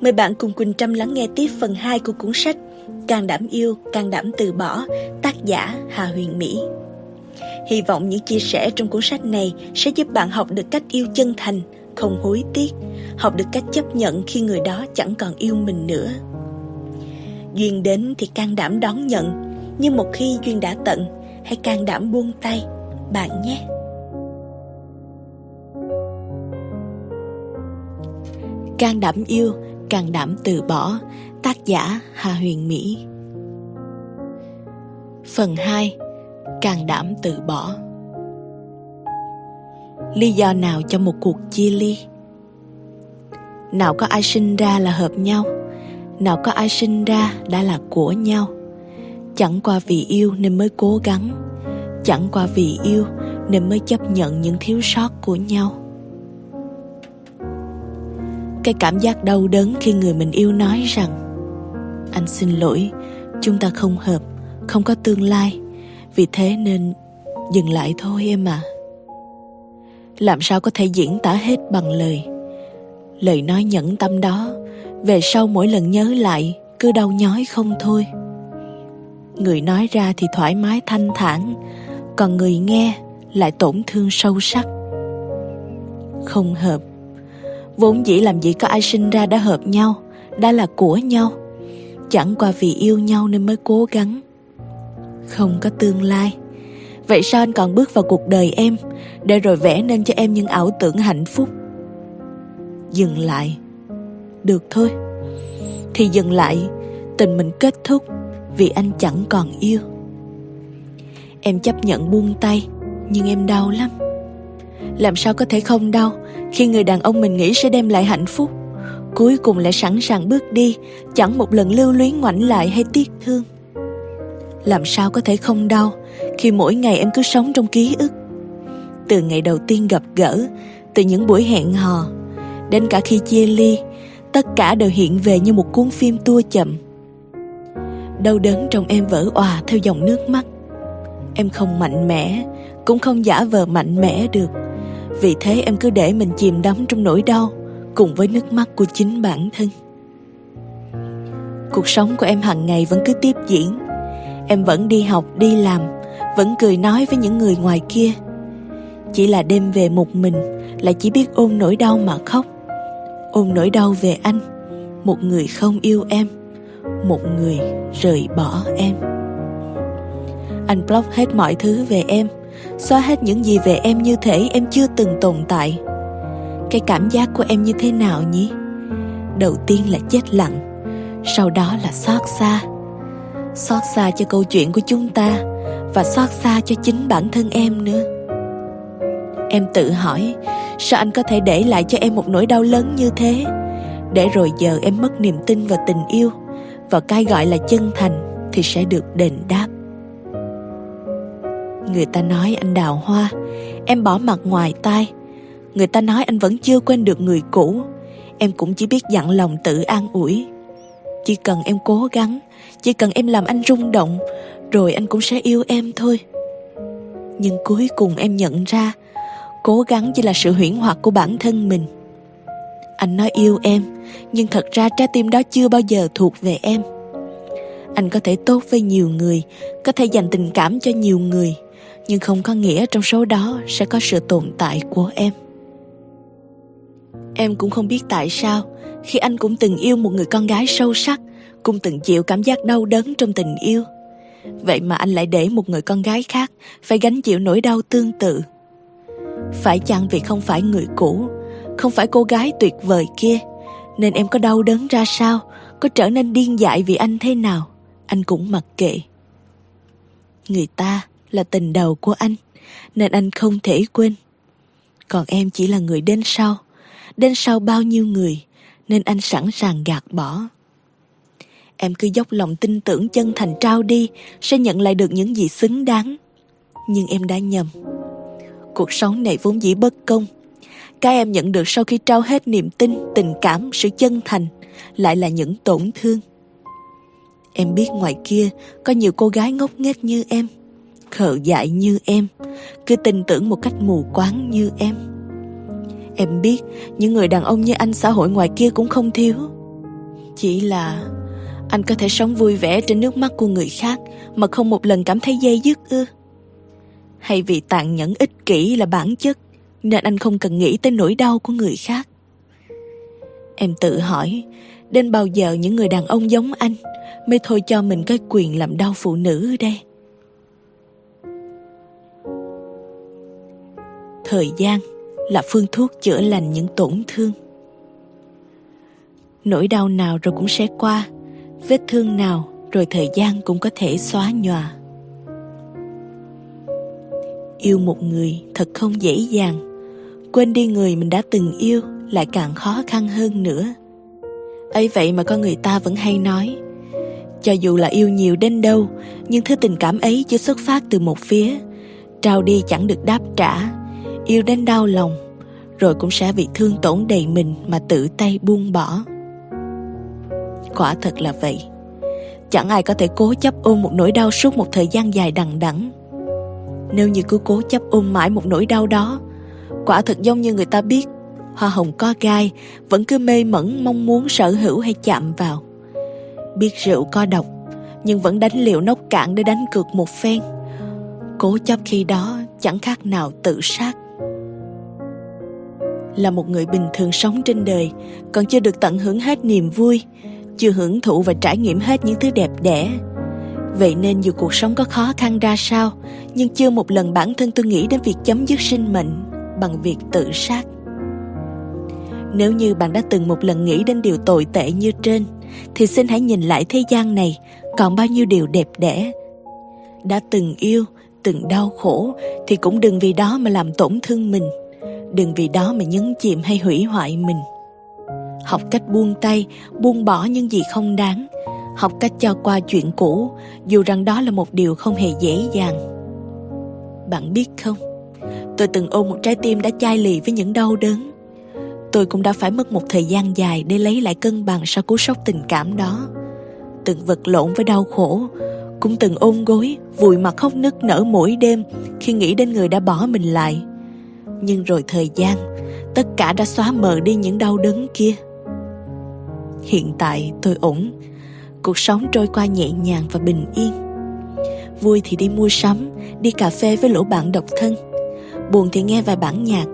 Mời bạn cùng Quỳnh Trâm lắng nghe tiếp phần 2 của cuốn sách Càng đảm yêu, càng đảm từ bỏ, tác giả Hà Huyền Mỹ. Hy vọng những chia sẻ trong cuốn sách này sẽ giúp bạn học được cách yêu chân thành, không hối tiếc, học được cách chấp nhận khi người đó chẳng còn yêu mình nữa. Duyên đến thì can đảm đón nhận, nhưng một khi duyên đã tận, hãy can đảm buông tay, bạn nhé. Can đảm yêu, can đảm từ bỏ, tác giả Hà Huyền Mỹ. Phần 2 Can đảm từ bỏ. Lý do nào cho một cuộc chia ly? Nào có ai sinh ra là hợp nhau? Nào có ai sinh ra đã là của nhau? Chẳng qua vì yêu nên mới cố gắng. Chẳng qua vì yêu nên mới chấp nhận những thiếu sót của nhau cái cảm giác đau đớn khi người mình yêu nói rằng, anh xin lỗi, chúng ta không hợp, không có tương lai, vì thế nên dừng lại thôi em à làm sao có thể diễn tả hết bằng lời? Lời nói nhẫn tâm đó, về sau mỗi lần nhớ lại, cứ đau nhói không thôi. Người nói ra thì thoải mái thanh thản, còn người nghe lại tổn thương sâu sắc. Không hợp vốn dĩ làm gì có ai sinh ra đã hợp nhau, đã là của nhau. Chẳng qua vì yêu nhau nên mới cố gắng. Không có tương lai. Vậy sao anh còn bước vào cuộc đời em? Để rồi vẽ nên cho em những ảo tưởng hạnh phúc. Dừng lại. Được thôi. Thì dừng lại. Tình mình kết thúc vì anh chẳng còn yêu. Em chấp nhận buông tay, nhưng em đau lắm. Làm sao có thể không đau? Khi người đàn ông mình nghĩ sẽ đem lại hạnh phúc, cuối cùng lại sẵn sàng bước đi, chẳng một lần lưu luyến, ngoảnh lại hay tiếc thương. Làm sao có thể không đau khi mỗi ngày em cứ sống trong ký ức? Từ ngày đầu tiên gặp gỡ, từ những buổi hẹn hò, đến cả khi chia ly, tất cả đều hiện về như một cuốn phim tua chậm. Đau đớn trong em vỡ òa theo dòng nước mắt. Em không mạnh mẽ, cũng không giả vờ mạnh mẽ được vì thế em cứ để mình chìm đắm trong nỗi đau cùng với nước mắt của chính bản thân. Cuộc sống của em hàng ngày vẫn cứ tiếp diễn. Em vẫn đi học, đi làm, vẫn cười nói với những người ngoài kia. Chỉ là đêm về một mình là chỉ biết ôm nỗi đau mà khóc. Ôm nỗi đau về anh, một người không yêu em, một người rời bỏ em. Anh block hết mọi thứ về em xóa hết những gì về em như thể em chưa từng tồn tại. Cái cảm giác của em như thế nào nhỉ? Đầu tiên là chết lặng, sau đó là xót xa. Xót xa cho câu chuyện của chúng ta và xót xa cho chính bản thân em nữa. Em tự hỏi, sao anh có thể để lại cho em một nỗi đau lớn như thế? Để rồi giờ em mất niềm tin vào tình yêu, và cái gọi là chân thành thì sẽ được đền đáp. Người ta nói anh đào hoa, Em bỏ mặt ngoài tai. Người ta nói anh vẫn chưa quên được người cũ. Em cũng chỉ biết dặn lòng tự an ủi. Chỉ cần em cố gắng, Chỉ cần em làm anh rung động, Rồi anh cũng sẽ yêu em thôi. Nhưng cuối cùng em nhận ra, Cố gắng chỉ là sự huyễn hoặc của bản thân mình. Anh nói yêu em, Nhưng thật ra trái tim đó chưa bao giờ thuộc về em. Anh có thể tốt với nhiều người, Có thể dành tình cảm cho nhiều người nhưng không có nghĩa trong số đó sẽ có sự tồn tại của em. Em cũng không biết tại sao, khi anh cũng từng yêu một người con gái sâu sắc, cũng từng chịu cảm giác đau đớn trong tình yêu. Vậy mà anh lại để một người con gái khác phải gánh chịu nỗi đau tương tự. Phải chăng vì không phải người cũ, không phải cô gái tuyệt vời kia, nên em có đau đớn ra sao, có trở nên điên dại vì anh thế nào? Anh cũng mặc kệ. Người ta là tình đầu của anh, nên anh không thể quên. Còn em chỉ là người đến sau. Đến sau bao nhiêu người, nên anh sẵn sàng gạt bỏ. Em cứ dốc lòng tin tưởng chân thành trao đi, sẽ nhận lại được những gì xứng đáng. Nhưng em đã nhầm. Cuộc sống này vốn dĩ bất công. Cái em nhận được sau khi trao hết niềm tin, tình cảm, sự chân thành, lại là những tổn thương. Em biết ngoài kia có nhiều cô gái ngốc nghếch như em khờ dại như em cứ tin tưởng một cách mù quáng như em em biết những người đàn ông như anh xã hội ngoài kia cũng không thiếu Chỉ là anh có thể sống vui vẻ trên nước mắt của người khác mà không một lần cảm thấy dây dứt ư? Hay vì tàn nhẫn ích kỷ là bản chất nên anh không cần nghĩ tới nỗi đau của người khác? Em tự hỏi, đến bao giờ những người đàn ông giống anh mới thôi cho mình cái quyền làm đau phụ nữ đây? Thời gian là phương thuốc chữa lành những tổn thương. Nỗi đau nào rồi cũng sẽ qua, vết thương nào rồi thời gian cũng có thể xóa nhòa. Yêu một người thật không dễ dàng, quên đi người mình đã từng yêu lại càng khó khăn hơn nữa. ấy vậy mà con người ta vẫn hay nói, cho dù là yêu nhiều đến đâu, nhưng thứ tình cảm ấy chưa xuất phát từ một phía, trao đi chẳng được đáp trả, yêu đến đau lòng, rồi cũng sẽ bị thương tổn đầy mình mà tự tay buông bỏ. Quả thật là vậy. Chẳng ai có thể cố chấp ôm một nỗi đau suốt một thời gian dài đằng đẵng. Nếu như cứ cố chấp ôm mãi một nỗi đau đó, quả thật giống như người ta biết hoa hồng có gai vẫn cứ mê mẩn mong muốn sở hữu hay chạm vào. Biết rượu có độc, nhưng vẫn đánh liều nốc cạn để đánh cược một phen. Cố chấp khi đó chẳng khác nào tự sát là một người bình thường sống trên đời, còn chưa được tận hưởng hết niềm vui, chưa hưởng thụ và trải nghiệm hết những thứ đẹp đẽ. Vậy nên dù cuộc sống có khó khăn ra sao, nhưng chưa một lần bản thân tôi nghĩ đến việc chấm dứt sinh mệnh bằng việc tự sát. Nếu như bạn đã từng một lần nghĩ đến điều tồi tệ như trên, thì xin hãy nhìn lại thế gian này còn bao nhiêu điều đẹp đẽ. Đã từng yêu, từng đau khổ, thì cũng đừng vì đó mà làm tổn thương mình đừng vì đó mà nhấn chìm hay hủy hoại mình. Học cách buông tay, buông bỏ những gì không đáng. Học cách cho qua chuyện cũ, dù rằng đó là một điều không hề dễ dàng. Bạn biết không? Tôi từng ôm một trái tim đã chai lì với những đau đớn. Tôi cũng đã phải mất một thời gian dài để lấy lại cân bằng sau cú sốc tình cảm đó. Từng vật lộn với đau khổ, cũng từng ôm gối, vùi mặt khóc nức nở mỗi đêm khi nghĩ đến người đã bỏ mình lại nhưng rồi thời gian, tất cả đã xóa mờ đi những đau đớn kia. Hiện tại tôi ổn, cuộc sống trôi qua nhẹ nhàng và bình yên. Vui thì đi mua sắm, đi cà phê với lũ bạn độc thân. Buồn thì nghe vài bản nhạc,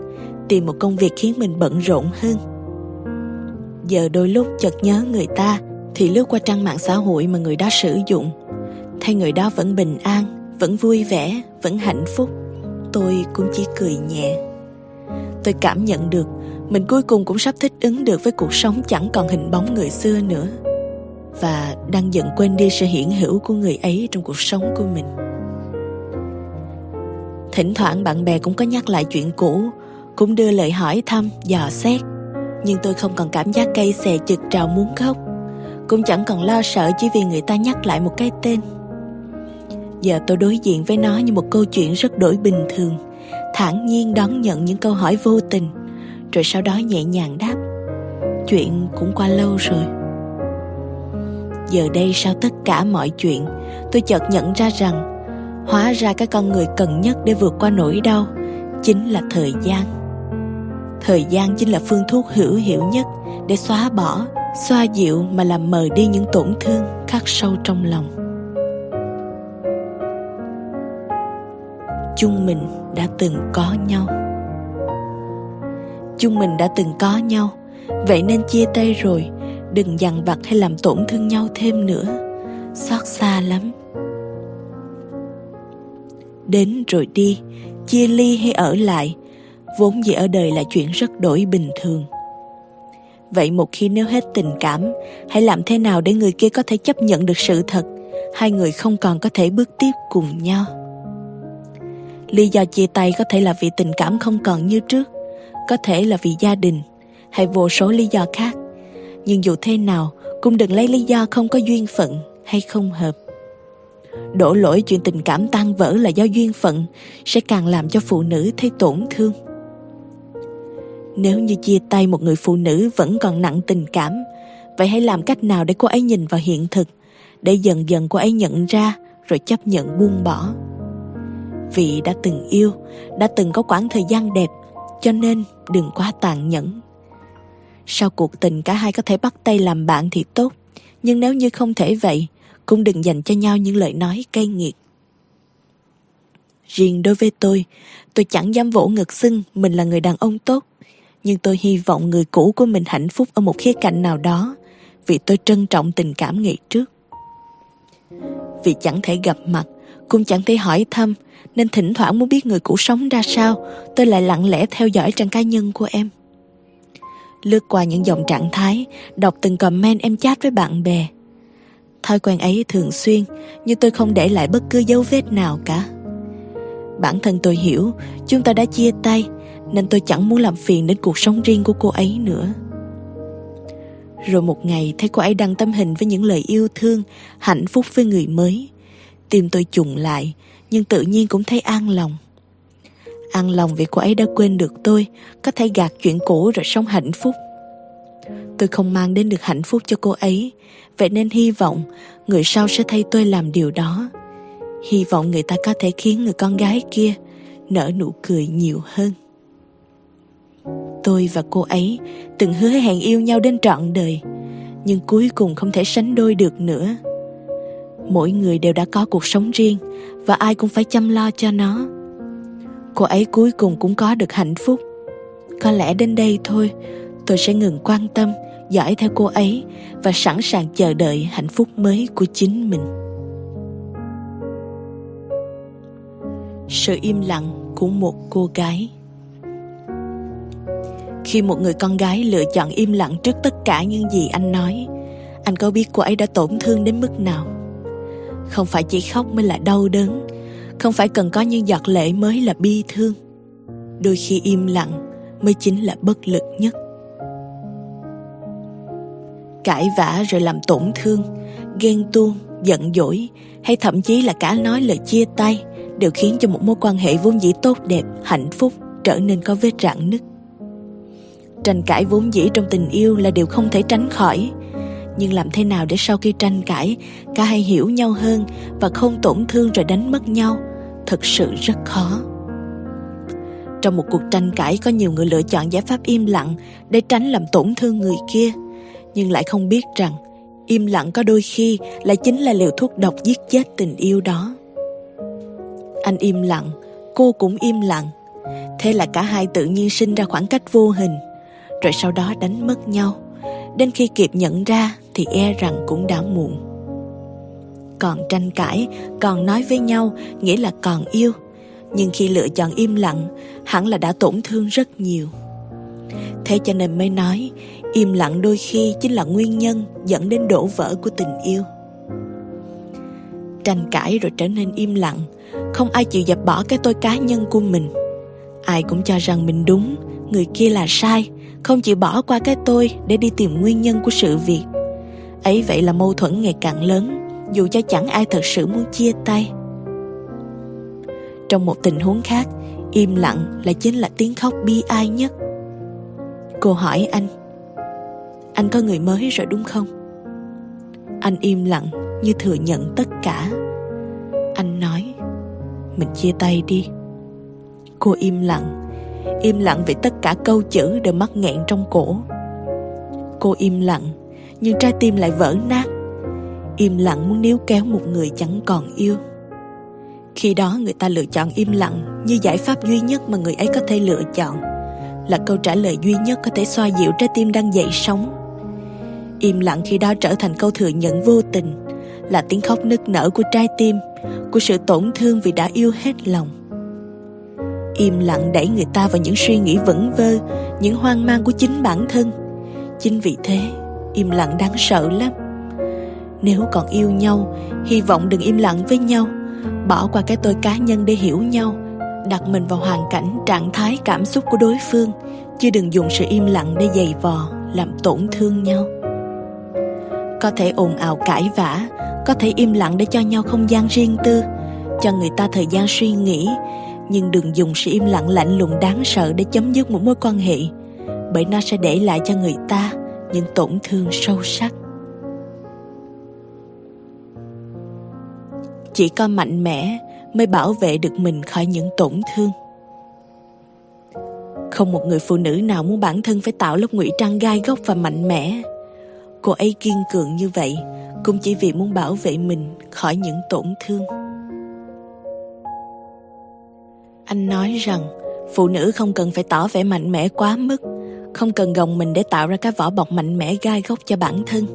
tìm một công việc khiến mình bận rộn hơn. Giờ đôi lúc chợt nhớ người ta thì lướt qua trang mạng xã hội mà người đó sử dụng. Thấy người đó vẫn bình an, vẫn vui vẻ, vẫn hạnh phúc. Tôi cũng chỉ cười nhẹ tôi cảm nhận được, mình cuối cùng cũng sắp thích ứng được với cuộc sống chẳng còn hình bóng người xưa nữa. Và đang dần quên đi sự hiện hữu của người ấy trong cuộc sống của mình. Thỉnh thoảng bạn bè cũng có nhắc lại chuyện cũ, cũng đưa lời hỏi thăm, dò xét. Nhưng tôi không còn cảm giác cây xè chực trào muốn khóc, cũng chẳng còn lo sợ chỉ vì người ta nhắc lại một cái tên. Giờ tôi đối diện với nó như một câu chuyện rất đổi bình thường thản nhiên đón nhận những câu hỏi vô tình, rồi sau đó nhẹ nhàng đáp. Chuyện cũng qua lâu rồi. Giờ đây sau tất cả mọi chuyện, tôi chợt nhận ra rằng, hóa ra cái con người cần nhất để vượt qua nỗi đau chính là thời gian. Thời gian chính là phương thuốc hữu hiệu nhất để xóa bỏ, xoa dịu mà làm mờ đi những tổn thương khắc sâu trong lòng. Chung mình đã từng có nhau. Chung mình đã từng có nhau. Vậy nên chia tay rồi. Đừng dằn vặt hay làm tổn thương nhau thêm nữa. Xót xa lắm. Đến rồi đi. Chia ly hay ở lại. Vốn dĩ ở đời là chuyện rất đổi bình thường. Vậy một khi nếu hết tình cảm, hãy làm thế nào để người kia có thể chấp nhận được sự thật? Hai người không còn có thể bước tiếp cùng nhau lý do chia tay có thể là vì tình cảm không còn như trước, có thể là vì gia đình, hay vô số lý do khác. Nhưng dù thế nào, cũng đừng lấy lý do không có duyên phận hay không hợp. Đổ lỗi chuyện tình cảm tan vỡ là do duyên phận, sẽ càng làm cho phụ nữ thấy tổn thương. Nếu như chia tay một người phụ nữ vẫn còn nặng tình cảm, vậy hãy làm cách nào để cô ấy nhìn vào hiện thực, để dần dần cô ấy nhận ra rồi chấp nhận buông bỏ? Vì đã từng yêu, đã từng có quãng thời gian đẹp, cho nên đừng quá tàn nhẫn. Sau cuộc tình cả hai có thể bắt tay làm bạn thì tốt, Nhưng nếu như không thể vậy, Cũng đừng dành cho nhau những lời nói cay nghiệt. Riêng đối với tôi Tôi chẳng dám vỗ ngực xưng Mình là người đàn ông tốt, Nhưng tôi hy vọng người cũ của mình hạnh phúc Ở một khía cạnh nào đó, Vì tôi trân trọng tình cảm ngày trước. Vì chẳng thể gặp mặt, Cũng chẳng thể hỏi thăm nên thỉnh thoảng muốn biết người cũ sống ra sao Tôi lại lặng lẽ theo dõi trang cá nhân của em lướt qua những dòng trạng thái, đọc từng comment em chat với bạn bè. Thói quen ấy thường xuyên, nhưng tôi không để lại bất cứ dấu vết nào cả. Bản thân tôi hiểu, chúng ta đã chia tay, nên tôi chẳng muốn làm phiền đến cuộc sống riêng của cô ấy nữa. Rồi một ngày thấy cô ấy đăng tấm hình với những lời yêu thương, hạnh phúc với người mới. Tim tôi trùng lại, nhưng tự nhiên cũng thấy an lòng. An lòng vì cô ấy đã quên được tôi, Có thể gạt chuyện cũ rồi sống hạnh phúc. Tôi không mang đến được hạnh phúc cho cô ấy, Vậy nên hy vọng Người sau sẽ thay tôi làm điều đó. Hy vọng người ta có thể khiến người con gái kia Nở nụ cười nhiều hơn. Tôi và cô ấy Từng hứa hẹn yêu nhau đến trọn đời, Nhưng cuối cùng không thể sánh đôi được nữa. Mỗi người đều đã có cuộc sống riêng Và ai cũng phải chăm lo cho nó. Cô ấy cuối cùng cũng có được hạnh phúc. Có lẽ đến đây thôi, tôi sẽ ngừng quan tâm, dõi theo cô ấy và sẵn sàng chờ đợi hạnh phúc mới của chính mình. Sự im lặng của một cô gái. Khi một người con gái lựa chọn im lặng trước tất cả những gì anh nói, anh có biết cô ấy đã tổn thương đến mức nào? Không phải chỉ khóc mới là đau đớn. Không phải cần có những giọt lệ mới là bi thương. Đôi khi im lặng mới chính là bất lực nhất. Cãi vã rồi làm tổn thương, ghen tuông, giận dỗi, hay thậm chí là cả nói lời chia tay đều khiến cho một mối quan hệ vốn dĩ tốt đẹp, hạnh phúc trở nên có vết rạn nứt. Tranh cãi vốn dĩ trong tình yêu là điều không thể tránh khỏi nhưng làm thế nào để sau khi tranh cãi, cả hai hiểu nhau hơn và không tổn thương rồi đánh mất nhau? Thực sự rất khó. Trong một cuộc tranh cãi, có nhiều người lựa chọn giải pháp im lặng để tránh làm tổn thương người kia. Nhưng lại không biết rằng, im lặng có đôi khi lại chính là liều thuốc độc giết chết tình yêu đó. Anh im lặng, cô cũng im lặng. Thế là cả hai tự nhiên sinh ra khoảng cách vô hình, rồi sau đó đánh mất nhau. Đến khi kịp nhận ra thì e rằng cũng đã muộn. Còn tranh cãi, còn nói với nhau, nghĩa là còn yêu. Nhưng khi lựa chọn im lặng, hẳn là đã tổn thương rất nhiều. Thế cho nên mới nói, im lặng đôi khi chính là nguyên nhân dẫn đến đổ vỡ của tình yêu. Tranh cãi rồi trở nên im lặng, không ai chịu dập bỏ cái tôi cá nhân của mình. Ai cũng cho rằng mình đúng, người kia là sai, không chịu bỏ qua cái tôi để đi tìm nguyên nhân của sự việc ấy vậy là mâu thuẫn ngày càng lớn, dù cho chẳng ai thật sự muốn chia tay. Trong một tình huống khác, im lặng là chính là tiếng khóc bi ai nhất. Cô hỏi anh anh có người mới rồi đúng không? Anh im lặng như thừa nhận tất cả. Anh nói, mình chia tay đi. Cô im lặng im lặng vì tất cả câu chữ đều mắc nghẹn trong cổ. Cô im lặng nhưng trái tim lại vỡ nát. Im lặng muốn níu kéo một người chẳng còn yêu. Khi đó người ta lựa chọn im lặng như giải pháp duy nhất mà người ấy có thể lựa chọn. Là câu trả lời duy nhất có thể xoa dịu trái tim đang dậy sóng. Im lặng khi đó trở thành câu thừa nhận vô tình, là tiếng khóc nức nở của trái tim, của sự tổn thương vì đã yêu hết lòng. Im lặng đẩy người ta vào những suy nghĩ vẩn vơ, những hoang mang của chính bản thân, chính vì thế im lặng đáng sợ lắm. Nếu còn yêu nhau, hy vọng đừng im lặng với nhau. Bỏ qua cái tôi cá nhân để hiểu nhau. Đặt mình vào hoàn cảnh, trạng thái, cảm xúc của đối phương. Chứ đừng dùng sự im lặng để giày vò, làm tổn thương nhau. Có thể ồn ào cãi vã, có thể im lặng để cho nhau không gian riêng tư, cho người ta thời gian suy nghĩ. Nhưng đừng dùng sự im lặng lạnh lùng đáng sợ để chấm dứt một mối quan hệ, bởi nó sẽ để lại cho người ta những tổn thương sâu sắc chỉ có mạnh mẽ mới bảo vệ được mình khỏi những tổn thương Không một người phụ nữ nào muốn bản thân phải tạo lớp ngụy trang gai góc và mạnh mẽ. Cô ấy kiên cường như vậy cũng chỉ vì muốn bảo vệ mình khỏi những tổn thương. Anh nói rằng phụ nữ không cần phải tỏ vẻ mạnh mẽ quá mức, không cần gồng mình để tạo ra cái vỏ bọc mạnh mẽ gai góc cho bản thân.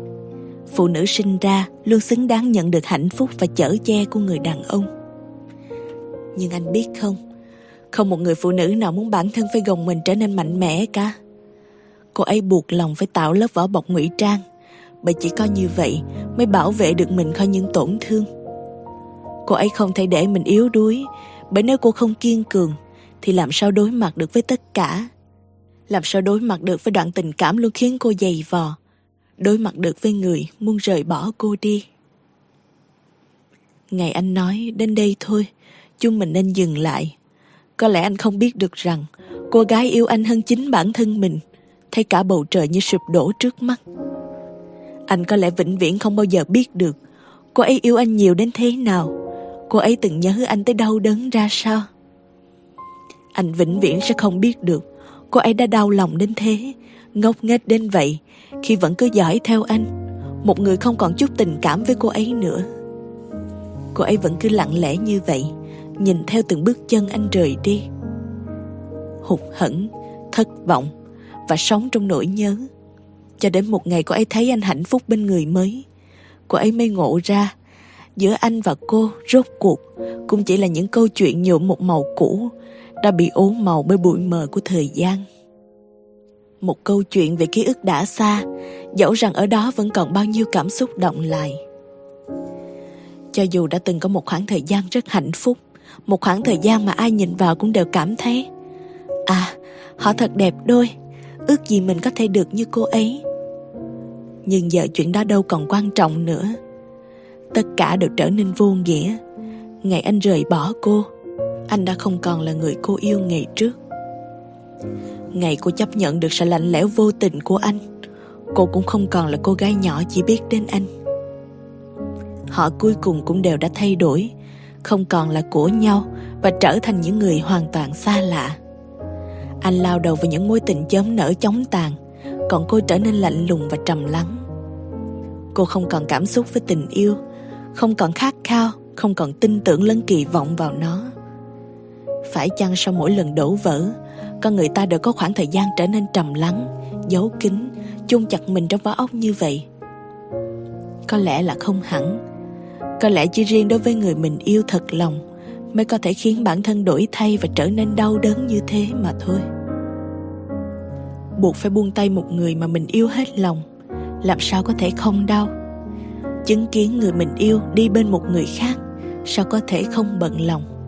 Phụ nữ sinh ra luôn xứng đáng nhận được hạnh phúc và chở che của người đàn ông. Nhưng anh biết không, không một người phụ nữ nào muốn bản thân phải gồng mình trở nên mạnh mẽ cả. Cô ấy buộc lòng phải tạo lớp vỏ bọc ngụy trang, bởi chỉ có như vậy mới bảo vệ được mình khỏi những tổn thương. Cô ấy không thể để mình yếu đuối, bởi nếu cô không kiên cường thì làm sao đối mặt được với tất cả? Làm sao đối mặt được với đoạn tình cảm luôn khiến cô dày vò? Đối mặt được với người muốn rời bỏ cô đi. Ngày anh nói đến đây thôi, chúng mình nên dừng lại. Có lẽ anh không biết được rằng cô gái yêu anh hơn chính bản thân mình, thấy cả bầu trời như sụp đổ trước mắt. Anh có lẽ vĩnh viễn không bao giờ biết được cô ấy yêu anh nhiều đến thế nào, cô ấy từng nhớ anh tới đau đớn ra sao. Anh vĩnh viễn sẽ không biết được cô ấy đã đau lòng đến thế, ngốc nghếch đến vậy khi vẫn cứ dõi theo anh, một người không còn chút tình cảm với cô ấy nữa. Cô ấy vẫn cứ lặng lẽ như vậy, nhìn theo từng bước chân anh rời đi. Hụt hẫng, thất vọng và sống trong nỗi nhớ. Cho đến một ngày cô ấy thấy anh hạnh phúc bên người mới, cô ấy mới ngộ ra giữa anh và cô rốt cuộc cũng chỉ là những câu chuyện nhuộm một màu cũ đã bị ố màu bởi bụi mờ của thời gian. Một câu chuyện về ký ức đã xa, dẫu rằng ở đó vẫn còn bao nhiêu cảm xúc động lại. Cho dù đã từng có một khoảng thời gian rất hạnh phúc, một khoảng thời gian mà ai nhìn vào cũng đều cảm thấy À, họ thật đẹp đôi, ước gì mình có thể được như cô ấy. Nhưng giờ chuyện đó đâu còn quan trọng nữa. Tất cả đều trở nên vô nghĩa. Ngày anh rời bỏ cô, anh đã không còn là người cô yêu ngày trước. Ngày cô chấp nhận được sự lạnh lẽo vô tình của anh, cô cũng không còn là cô gái nhỏ chỉ biết đến anh. Họ cuối cùng cũng đều đã thay đổi, không còn là của nhau và trở thành những người hoàn toàn xa lạ. Anh lao đầu vào những mối tình chớm nở chóng tàn, còn cô trở nên lạnh lùng và trầm lắng. Cô không còn cảm xúc với tình yêu, không còn khát khao, không còn tin tưởng lẫn kỳ vọng vào nó. Phải chăng sau mỗi lần đổ vỡ, con người ta đều có khoảng thời gian trở nên trầm lắng, giấu kín, chôn chặt mình trong vỏ ốc như vậy? Có lẽ là không hẳn. Có lẽ chỉ riêng đối với người mình yêu thật lòng mới có thể khiến bản thân đổi thay và trở nên đau đớn như thế mà thôi. Buộc phải buông tay một người mà mình yêu hết lòng, làm sao có thể không đau? Chứng kiến người mình yêu đi bên một người khác, sao có thể không bận lòng?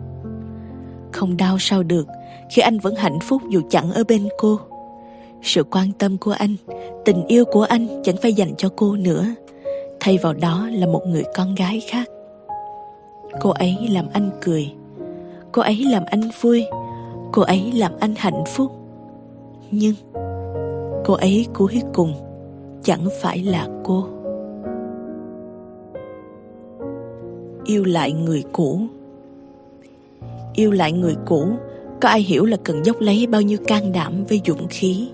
Không đau sao được khi anh vẫn hạnh phúc dù chẳng ở bên cô. Sự quan tâm của anh, tình yêu của anh chẳng phải dành cho cô nữa. Thay vào đó là một người con gái khác. Cô ấy làm anh cười. Cô ấy làm anh vui. Cô ấy làm anh hạnh phúc. Nhưng cô ấy cuối cùng chẳng phải là cô. Yêu lại người cũ yêu lại người cũ, có ai hiểu là cần dốc lấy bao nhiêu can đảm với dũng khí?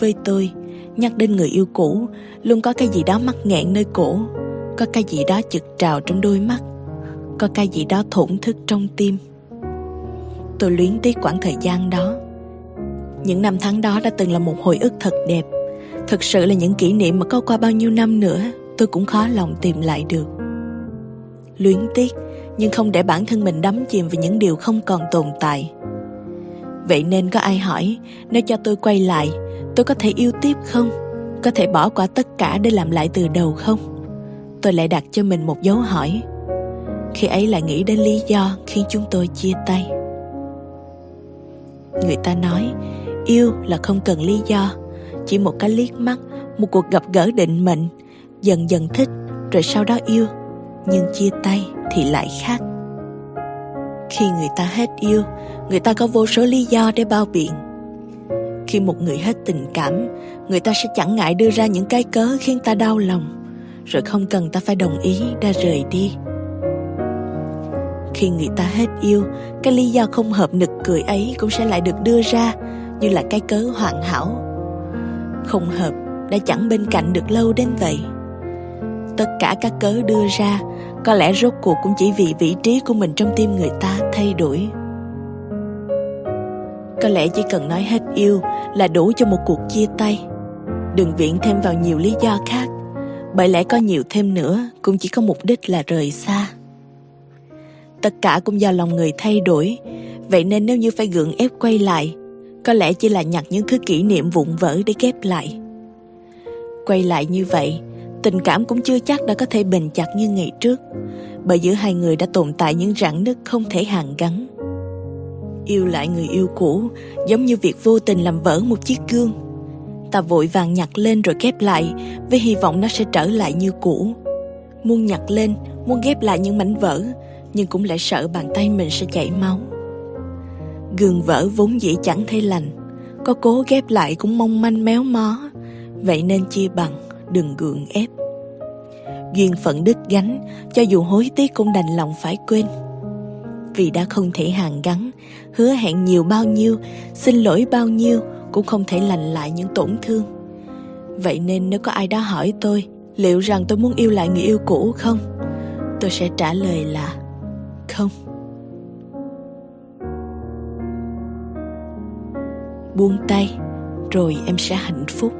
Với tôi, nhắc đến người yêu cũ, luôn có cái gì đó mắc nghẹn nơi cổ, có cái gì đó chực trào trong đôi mắt, có cái gì đó thổn thức trong tim. Tôi luyến tiếc quãng thời gian đó. Những năm tháng đó đã từng là một hồi ức thật đẹp. Thực sự là những kỷ niệm mà có qua bao nhiêu năm nữa, tôi cũng khó lòng tìm lại được. Luyến tiếc nhưng không để bản thân mình đắm chìm vào những điều không còn tồn tại. Vậy nên có ai hỏi, nếu cho tôi quay lại, tôi có thể yêu tiếp không? Có thể bỏ qua tất cả để làm lại từ đầu không? Tôi lại đặt cho mình một dấu hỏi. Khi ấy lại nghĩ đến lý do khiến chúng tôi chia tay. Người ta nói, yêu là không cần lý do, chỉ một cái liếc mắt, một cuộc gặp gỡ định mệnh. Dần dần thích, rồi sau đó yêu nhưng chia tay thì lại khác. Khi người ta hết yêu, người ta có vô số lý do để bao biện. Khi một người hết tình cảm, người ta sẽ chẳng ngại đưa ra những cái cớ khiến ta đau lòng, rồi không cần ta phải đồng ý đã rời đi. Khi người ta hết yêu, cái lý do không hợp nực cười ấy cũng sẽ lại được đưa ra như là cái cớ hoàn hảo. Không hợp đã chẳng bên cạnh được lâu đến vậy tất cả các cớ đưa ra. Có lẽ rốt cuộc cũng chỉ vì vị trí của mình trong tim người ta thay đổi. Có lẽ chỉ cần nói hết yêu là đủ cho một cuộc chia tay. Đừng viện thêm vào nhiều lý do khác. Bởi lẽ có nhiều thêm nữa, cũng chỉ có mục đích là rời xa. Tất cả cũng do lòng người thay đổi. Vậy nên nếu như phải gượng ép quay lại, có lẽ chỉ là nhặt những thứ kỷ niệm vụn vỡ để ghép lại. Quay lại như vậy tình cảm cũng chưa chắc đã có thể bền chặt như ngày trước, bởi giữa hai người đã tồn tại những rạn nứt không thể hàn gắn. Yêu lại người yêu cũ, giống như việc vô tình làm vỡ một chiếc gương. Ta vội vàng nhặt lên rồi ghép lại với hy vọng nó sẽ trở lại như cũ. Muốn nhặt lên, muốn ghép lại những mảnh vỡ, nhưng cũng lại sợ bàn tay mình sẽ chảy máu. Gương vỡ vốn dĩ chẳng thể lành, có cố ghép lại cũng mong manh méo mó, vậy nên chia bằng đừng gượng ép. Duyên phận đứt gánh, cho dù hối tiếc cũng đành lòng phải quên. Vì đã không thể hàn gắn, hứa hẹn nhiều bao nhiêu, xin lỗi bao nhiêu cũng không thể lành lại những tổn thương. Vậy nên nếu có ai đó hỏi tôi, liệu rằng tôi muốn yêu lại người yêu cũ không? Tôi sẽ trả lời là không. Buông tay, rồi em sẽ hạnh phúc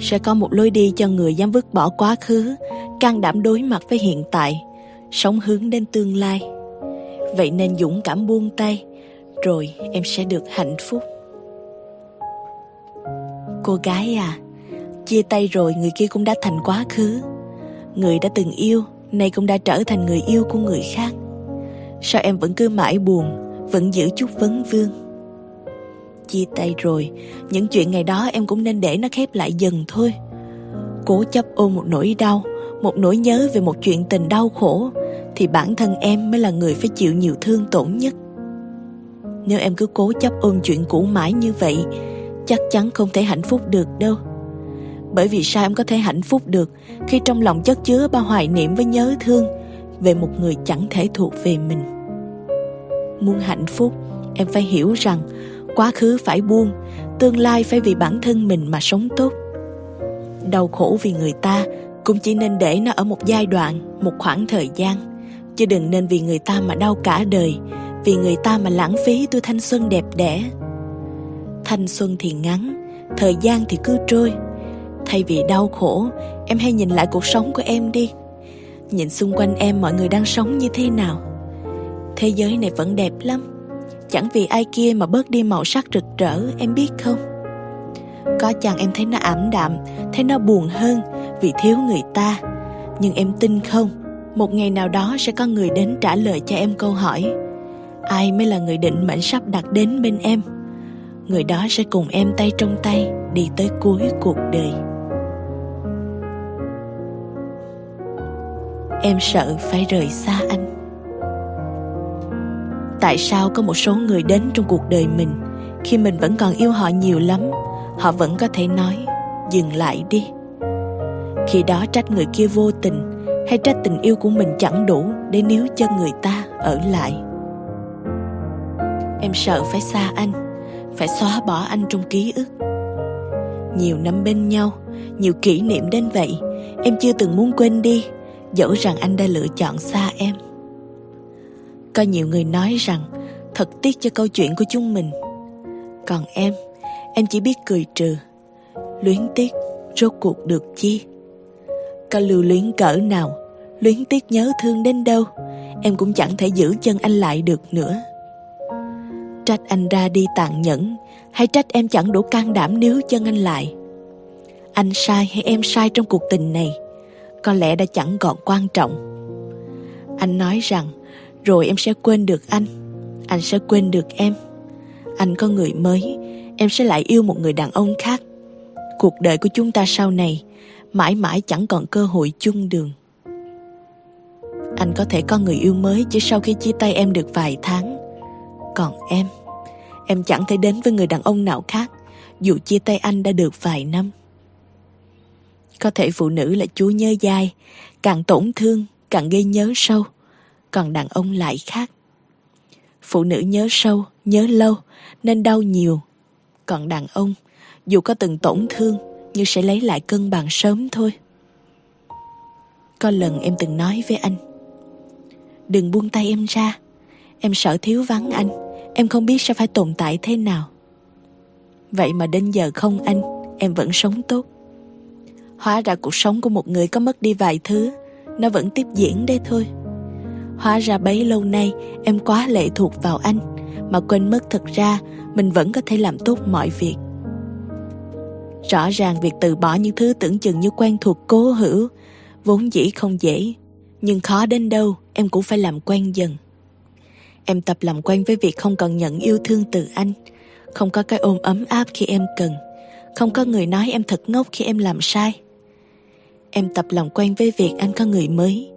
sẽ có một lối đi cho người dám vứt bỏ quá khứ, can đảm đối mặt với hiện tại, sống hướng đến tương lai. Vậy nên dũng cảm buông tay, rồi em sẽ được hạnh phúc. Cô gái à chia tay rồi người kia cũng đã thành quá khứ. Người đã từng yêu, nay cũng đã trở thành người yêu của người khác. Sao em vẫn cứ mãi buồn, vẫn giữ chút vấn vương? Chia tay rồi. Những chuyện ngày đó em cũng nên để nó khép lại dần thôi. Cố chấp ôm một nỗi đau, một nỗi nhớ về một chuyện tình đau khổ, thì bản thân em mới là người phải chịu nhiều thương tổn nhất. Nếu em cứ cố chấp ôm chuyện cũ mãi như vậy, chắc chắn không thể hạnh phúc được đâu. Bởi vì sao em có thể hạnh phúc được khi trong lòng chất chứa bao hoài niệm với nhớ thương về một người chẳng thể thuộc về mình? Muốn hạnh phúc, em phải hiểu rằng quá khứ phải buông, tương lai phải vì bản thân mình mà sống tốt. Đau khổ vì người ta cũng chỉ nên để nó ở một giai đoạn, một khoảng thời gian. Chứ đừng nên vì người ta mà đau cả đời, vì người ta mà lãng phí tuổi thanh xuân đẹp đẽ. Thanh xuân thì ngắn, thời gian thì cứ trôi. Thay vì đau khổ, em hãy nhìn lại cuộc sống của em đi. Nhìn xung quanh em mọi người đang sống như thế nào. Thế giới này vẫn đẹp lắm chẳng vì ai kia mà bớt đi màu sắc rực rỡ, em biết không? Có chăng em thấy nó ảm đạm, thấy nó buồn hơn vì thiếu người ta? Nhưng em tin không, một ngày nào đó sẽ có người đến trả lời cho em câu hỏi. Ai mới là người định mệnh sắp đặt đến bên em? Người đó sẽ cùng em tay trong tay đi tới cuối cuộc đời. Em sợ phải rời xa anh tại sao có một số người đến trong cuộc đời mình. Khi mình vẫn còn yêu họ nhiều lắm, họ vẫn có thể nói, dừng lại đi. Khi đó trách người kia vô tình, hay trách tình yêu của mình chẳng đủ để níu chân người ta ở lại. Em sợ phải xa anh, phải xóa bỏ anh trong ký ức. Nhiều năm bên nhau, nhiều kỷ niệm đến vậy, em chưa từng muốn quên đi, dẫu rằng anh đã lựa chọn xa em có nhiều người nói rằng, thật tiếc cho câu chuyện của chúng mình. Còn em em chỉ biết cười trừ. Luyến tiếc, rốt cuộc được chi? Có lưu luyến cỡ nào, luyến tiếc nhớ thương đến đâu? Em cũng chẳng thể giữ chân anh lại được nữa. Trách anh ra đi tàn nhẫn, hay trách em chẳng đủ can đảm níu chân anh lại? Anh sai hay em sai trong cuộc tình này? Có lẽ đã chẳng còn quan trọng. Anh nói rằng rồi em sẽ quên được anh. Anh sẽ quên được em. Anh có người mới, em sẽ lại yêu một người đàn ông khác. Cuộc đời của chúng ta sau này mãi mãi chẳng còn cơ hội chung đường. Anh có thể có người yêu mới chỉ sau khi chia tay em được vài tháng. Còn em em chẳng thể đến với người đàn ông nào khác, dù chia tay anh đã được vài năm. Có thể phụ nữ là chúa nhớ dai, càng tổn thương, càng gây nhớ sâu còn đàn ông lại khác. Phụ nữ nhớ sâu, nhớ lâu, nên đau nhiều. Còn đàn ông, dù có từng tổn thương nhưng sẽ lấy lại cân bằng sớm thôi. Có lần em từng nói với anh, đừng buông tay em ra, em sợ thiếu vắng anh, em không biết sẽ phải tồn tại thế nào. Vậy mà đến giờ không anh, em vẫn sống tốt. Hóa ra cuộc sống của một người có mất đi vài thứ, nó vẫn tiếp diễn đây thôi hóa ra bấy lâu nay em quá lệ thuộc vào anh, mà quên mất thật ra mình vẫn có thể làm tốt mọi việc. Rõ ràng việc từ bỏ những thứ tưởng chừng như quen thuộc cố hữu, vốn dĩ không dễ, nhưng khó đến đâu em cũng phải làm quen dần. Em tập làm quen với việc không cần nhận yêu thương từ anh, không có cái ôm ấm áp khi em cần, không có người nói em thật ngốc khi em làm sai. Em tập làm quen với việc anh có người mới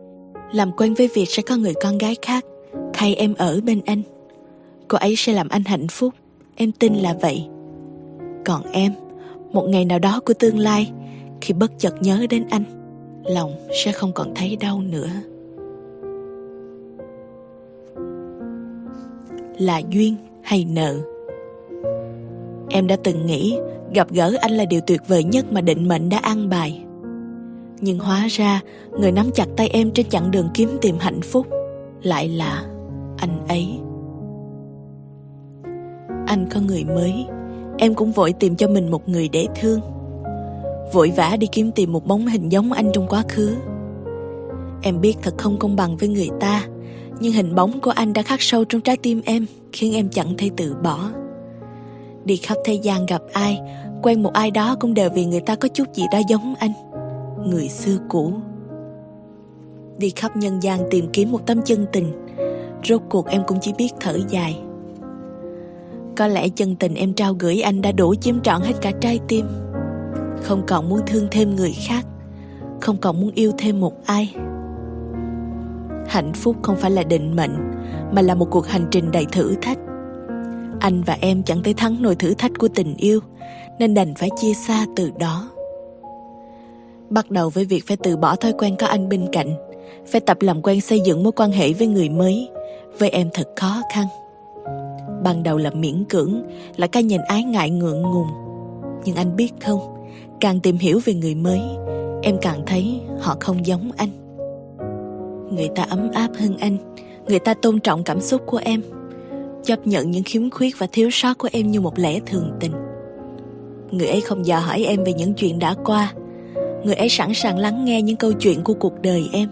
làm quen với việc sẽ có người con gái khác. Thay em ở bên anh. Cô ấy sẽ làm anh hạnh phúc. Em tin là vậy. Còn em, một ngày nào đó của tương lai, khi bất chợt nhớ đến anh, lòng sẽ không còn thấy đau nữa. Là duyên hay nợ? Em đã từng nghĩ gặp gỡ anh là điều tuyệt vời nhất mà định mệnh đã ăn bài nhưng hóa ra, người nắm chặt tay em trên chặng đường kiếm tìm hạnh phúc lại là anh ấy. Anh có người mới, em cũng vội tìm cho mình một người để thương. Vội vã đi kiếm tìm một bóng hình giống anh trong quá khứ. Em biết thật không công bằng với người ta, nhưng hình bóng của anh đã khắc sâu trong trái tim em, khiến em chẳng thể tự bỏ. Đi khắp thế gian gặp ai, quen một ai đó cũng đều vì người ta có chút gì đó giống anh người xưa cũ. Đi khắp nhân gian tìm kiếm một tấm chân tình, rốt cuộc em cũng chỉ biết thở dài. Có lẽ chân tình em trao gửi anh đã đủ chiếm trọn hết cả trái tim. Không còn muốn thương thêm người khác, không còn muốn yêu thêm một ai. Hạnh phúc không phải là định mệnh, mà là một cuộc hành trình đầy thử thách. Anh và em chẳng thể thắng nổi thử thách của tình yêu, nên đành phải chia xa từ đó bắt đầu với việc phải từ bỏ thói quen có anh bên cạnh, phải tập làm quen xây dựng mối quan hệ với người mới. Với em thật khó khăn. Ban đầu là miễn cưỡng, là cái nhìn ái ngại ngượng ngùng. Nhưng anh biết không, càng tìm hiểu về người mới, em càng thấy họ không giống anh. Người ta ấm áp hơn anh, người ta tôn trọng cảm xúc của em, chấp nhận những khiếm khuyết và thiếu sót của em như một lẽ thường tình. Người ấy không dò hỏi em về những chuyện đã qua người ấy sẵn sàng lắng nghe những câu chuyện của cuộc đời em.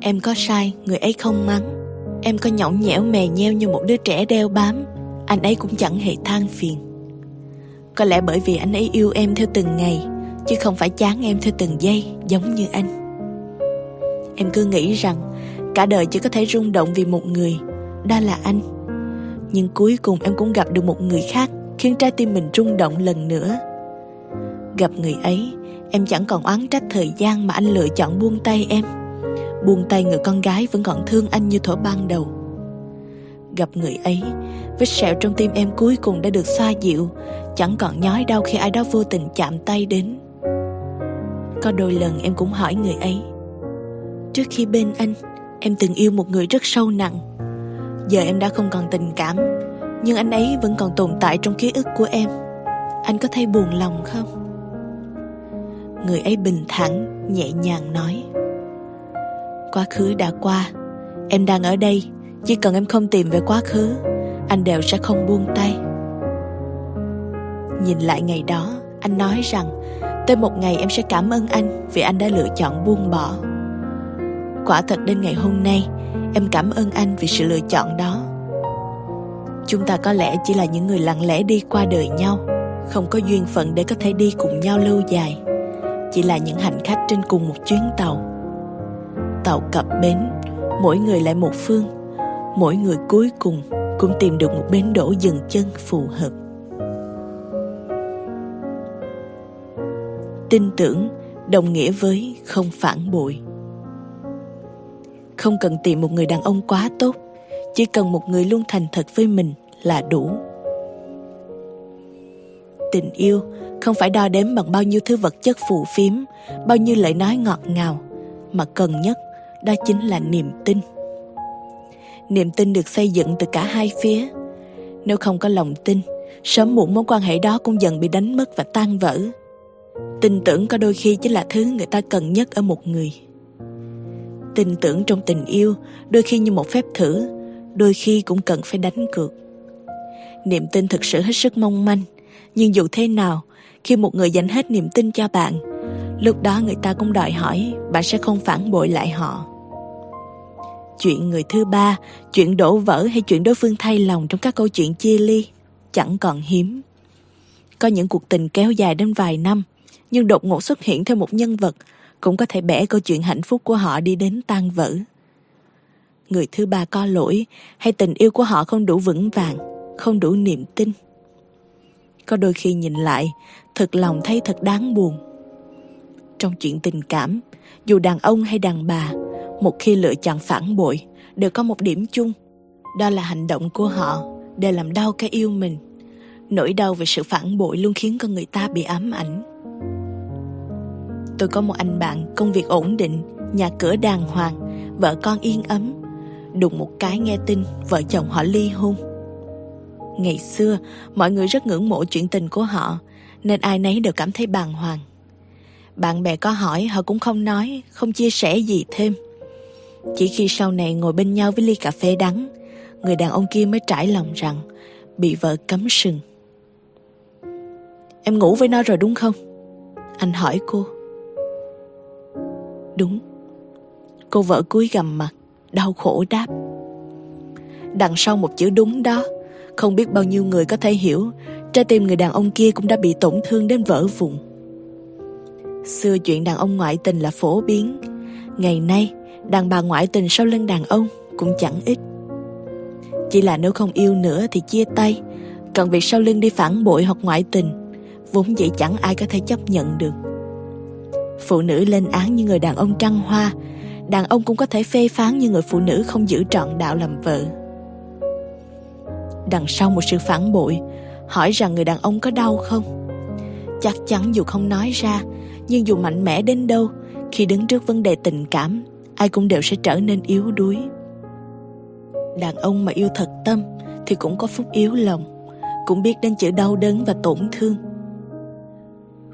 Em có sai, người ấy không mắng. Em có nhõng nhẽo mè nheo như một đứa trẻ đeo bám. Anh ấy cũng chẳng hề than phiền. Có lẽ bởi vì anh ấy yêu em theo từng ngày, chứ không phải chán em theo từng giây, giống như anh. Em cứ nghĩ rằng, cả đời chỉ có thể rung động vì một người, đó là anh. Nhưng cuối cùng em cũng gặp được một người khác, khiến trái tim mình rung động lần nữa gặp người ấy, em chẳng còn oán trách thời gian mà anh lựa chọn buông tay em. Buông tay người con gái vẫn còn thương anh như thuở ban đầu. Gặp người ấy, vết sẹo trong tim em cuối cùng đã được xoa dịu, chẳng còn nhói đau khi ai đó vô tình chạm tay đến. Có đôi lần em cũng hỏi người ấy, trước khi bên anh, em từng yêu một người rất sâu nặng. Giờ em đã không còn tình cảm, nhưng anh ấy vẫn còn tồn tại trong ký ức của em. Anh có thấy buồn lòng không? Người ấy bình thản, nhẹ nhàng nói. Quá khứ đã qua, em đang ở đây, chỉ cần em không tìm về quá khứ, anh đều sẽ không buông tay. Nhìn lại ngày đó, anh nói rằng, tới một ngày em sẽ cảm ơn anh vì anh đã lựa chọn buông bỏ. Quả thật đến ngày hôm nay, em cảm ơn anh vì sự lựa chọn đó. Chúng ta có lẽ chỉ là những người lặng lẽ đi qua đời nhau, không có duyên phận để có thể đi cùng nhau lâu dài chỉ là những hành khách trên cùng một chuyến tàu. Tàu cập bến, mỗi người lại một phương, mỗi người cuối cùng cũng tìm được một bến đỗ dừng chân phù hợp. Tin tưởng, đồng nghĩa với không phản bội. Không cần tìm một người đàn ông quá tốt, chỉ cần một người luôn thành thật với mình là đủ. Tình yêu không phải đo đếm bằng bao nhiêu thứ vật chất phù phiếm, bao nhiêu lời nói ngọt ngào, mà cần nhất, đó chính là niềm tin. Niềm tin được xây dựng từ cả hai phía. Nếu không có lòng tin, sớm muộn mối quan hệ đó cũng dần bị đánh mất và tan vỡ. Tin tưởng có đôi khi chính là thứ người ta cần nhất ở một người. Tin tưởng trong tình yêu, đôi khi như một phép thử, đôi khi cũng cần phải đánh cược. Niềm tin thực sự hết sức mong manh, nhưng dù thế nào khi một người dành hết niềm tin cho bạn. Lúc đó người ta cũng đòi hỏi bạn sẽ không phản bội lại họ. Chuyện người thứ ba, chuyện đổ vỡ hay chuyện đối phương thay lòng trong các câu chuyện chia ly, chẳng còn hiếm. Có những cuộc tình kéo dài đến vài năm, nhưng đột ngột xuất hiện thêm một nhân vật, cũng có thể bẻ câu chuyện hạnh phúc của họ đi đến tan vỡ. Người thứ ba có lỗi, hay tình yêu của họ không đủ vững vàng, không đủ niềm tin có đôi khi nhìn lại, thật lòng thấy thật đáng buồn. Trong chuyện tình cảm, dù đàn ông hay đàn bà, một khi lựa chọn phản bội, đều có một điểm chung. Đó là hành động của họ, để làm đau cái yêu mình. Nỗi đau về sự phản bội luôn khiến con người ta bị ám ảnh. Tôi có một anh bạn, công việc ổn định, nhà cửa đàng hoàng, vợ con yên ấm. Đùng một cái nghe tin, vợ chồng họ ly hôn ngày xưa, mọi người rất ngưỡng mộ chuyện tình của họ, nên ai nấy đều cảm thấy bàng hoàng. Bạn bè có hỏi, họ cũng không nói, không chia sẻ gì thêm. Chỉ khi sau này ngồi bên nhau với ly cà phê đắng, người đàn ông kia mới trải lòng rằng bị vợ cấm sừng. Em ngủ với nó rồi đúng không? Anh hỏi cô. Đúng. Cô vợ cúi gầm mặt, đau khổ đáp. Đằng sau một chữ đúng đó không biết bao nhiêu người có thể hiểu, trái tim người đàn ông kia cũng đã bị tổn thương đến vỡ vụn. Xưa chuyện đàn ông ngoại tình là phổ biến, ngày nay, đàn bà ngoại tình sau lưng đàn ông cũng chẳng ít. Chỉ là nếu không yêu nữa thì chia tay, còn việc sau lưng đi phản bội hoặc ngoại tình, vốn dĩ chẳng ai có thể chấp nhận được. Phụ nữ lên án như người đàn ông trăng hoa, đàn ông cũng có thể phê phán như người phụ nữ không giữ trọn đạo làm vợ đằng sau một sự phản bội, hỏi rằng người đàn ông có đau không? Chắc chắn dù không nói ra, nhưng dù mạnh mẽ đến đâu, khi đứng trước vấn đề tình cảm, ai cũng đều sẽ trở nên yếu đuối. Đàn ông mà yêu thật tâm thì cũng có phúc yếu lòng, cũng biết đến chữ đau đớn và tổn thương.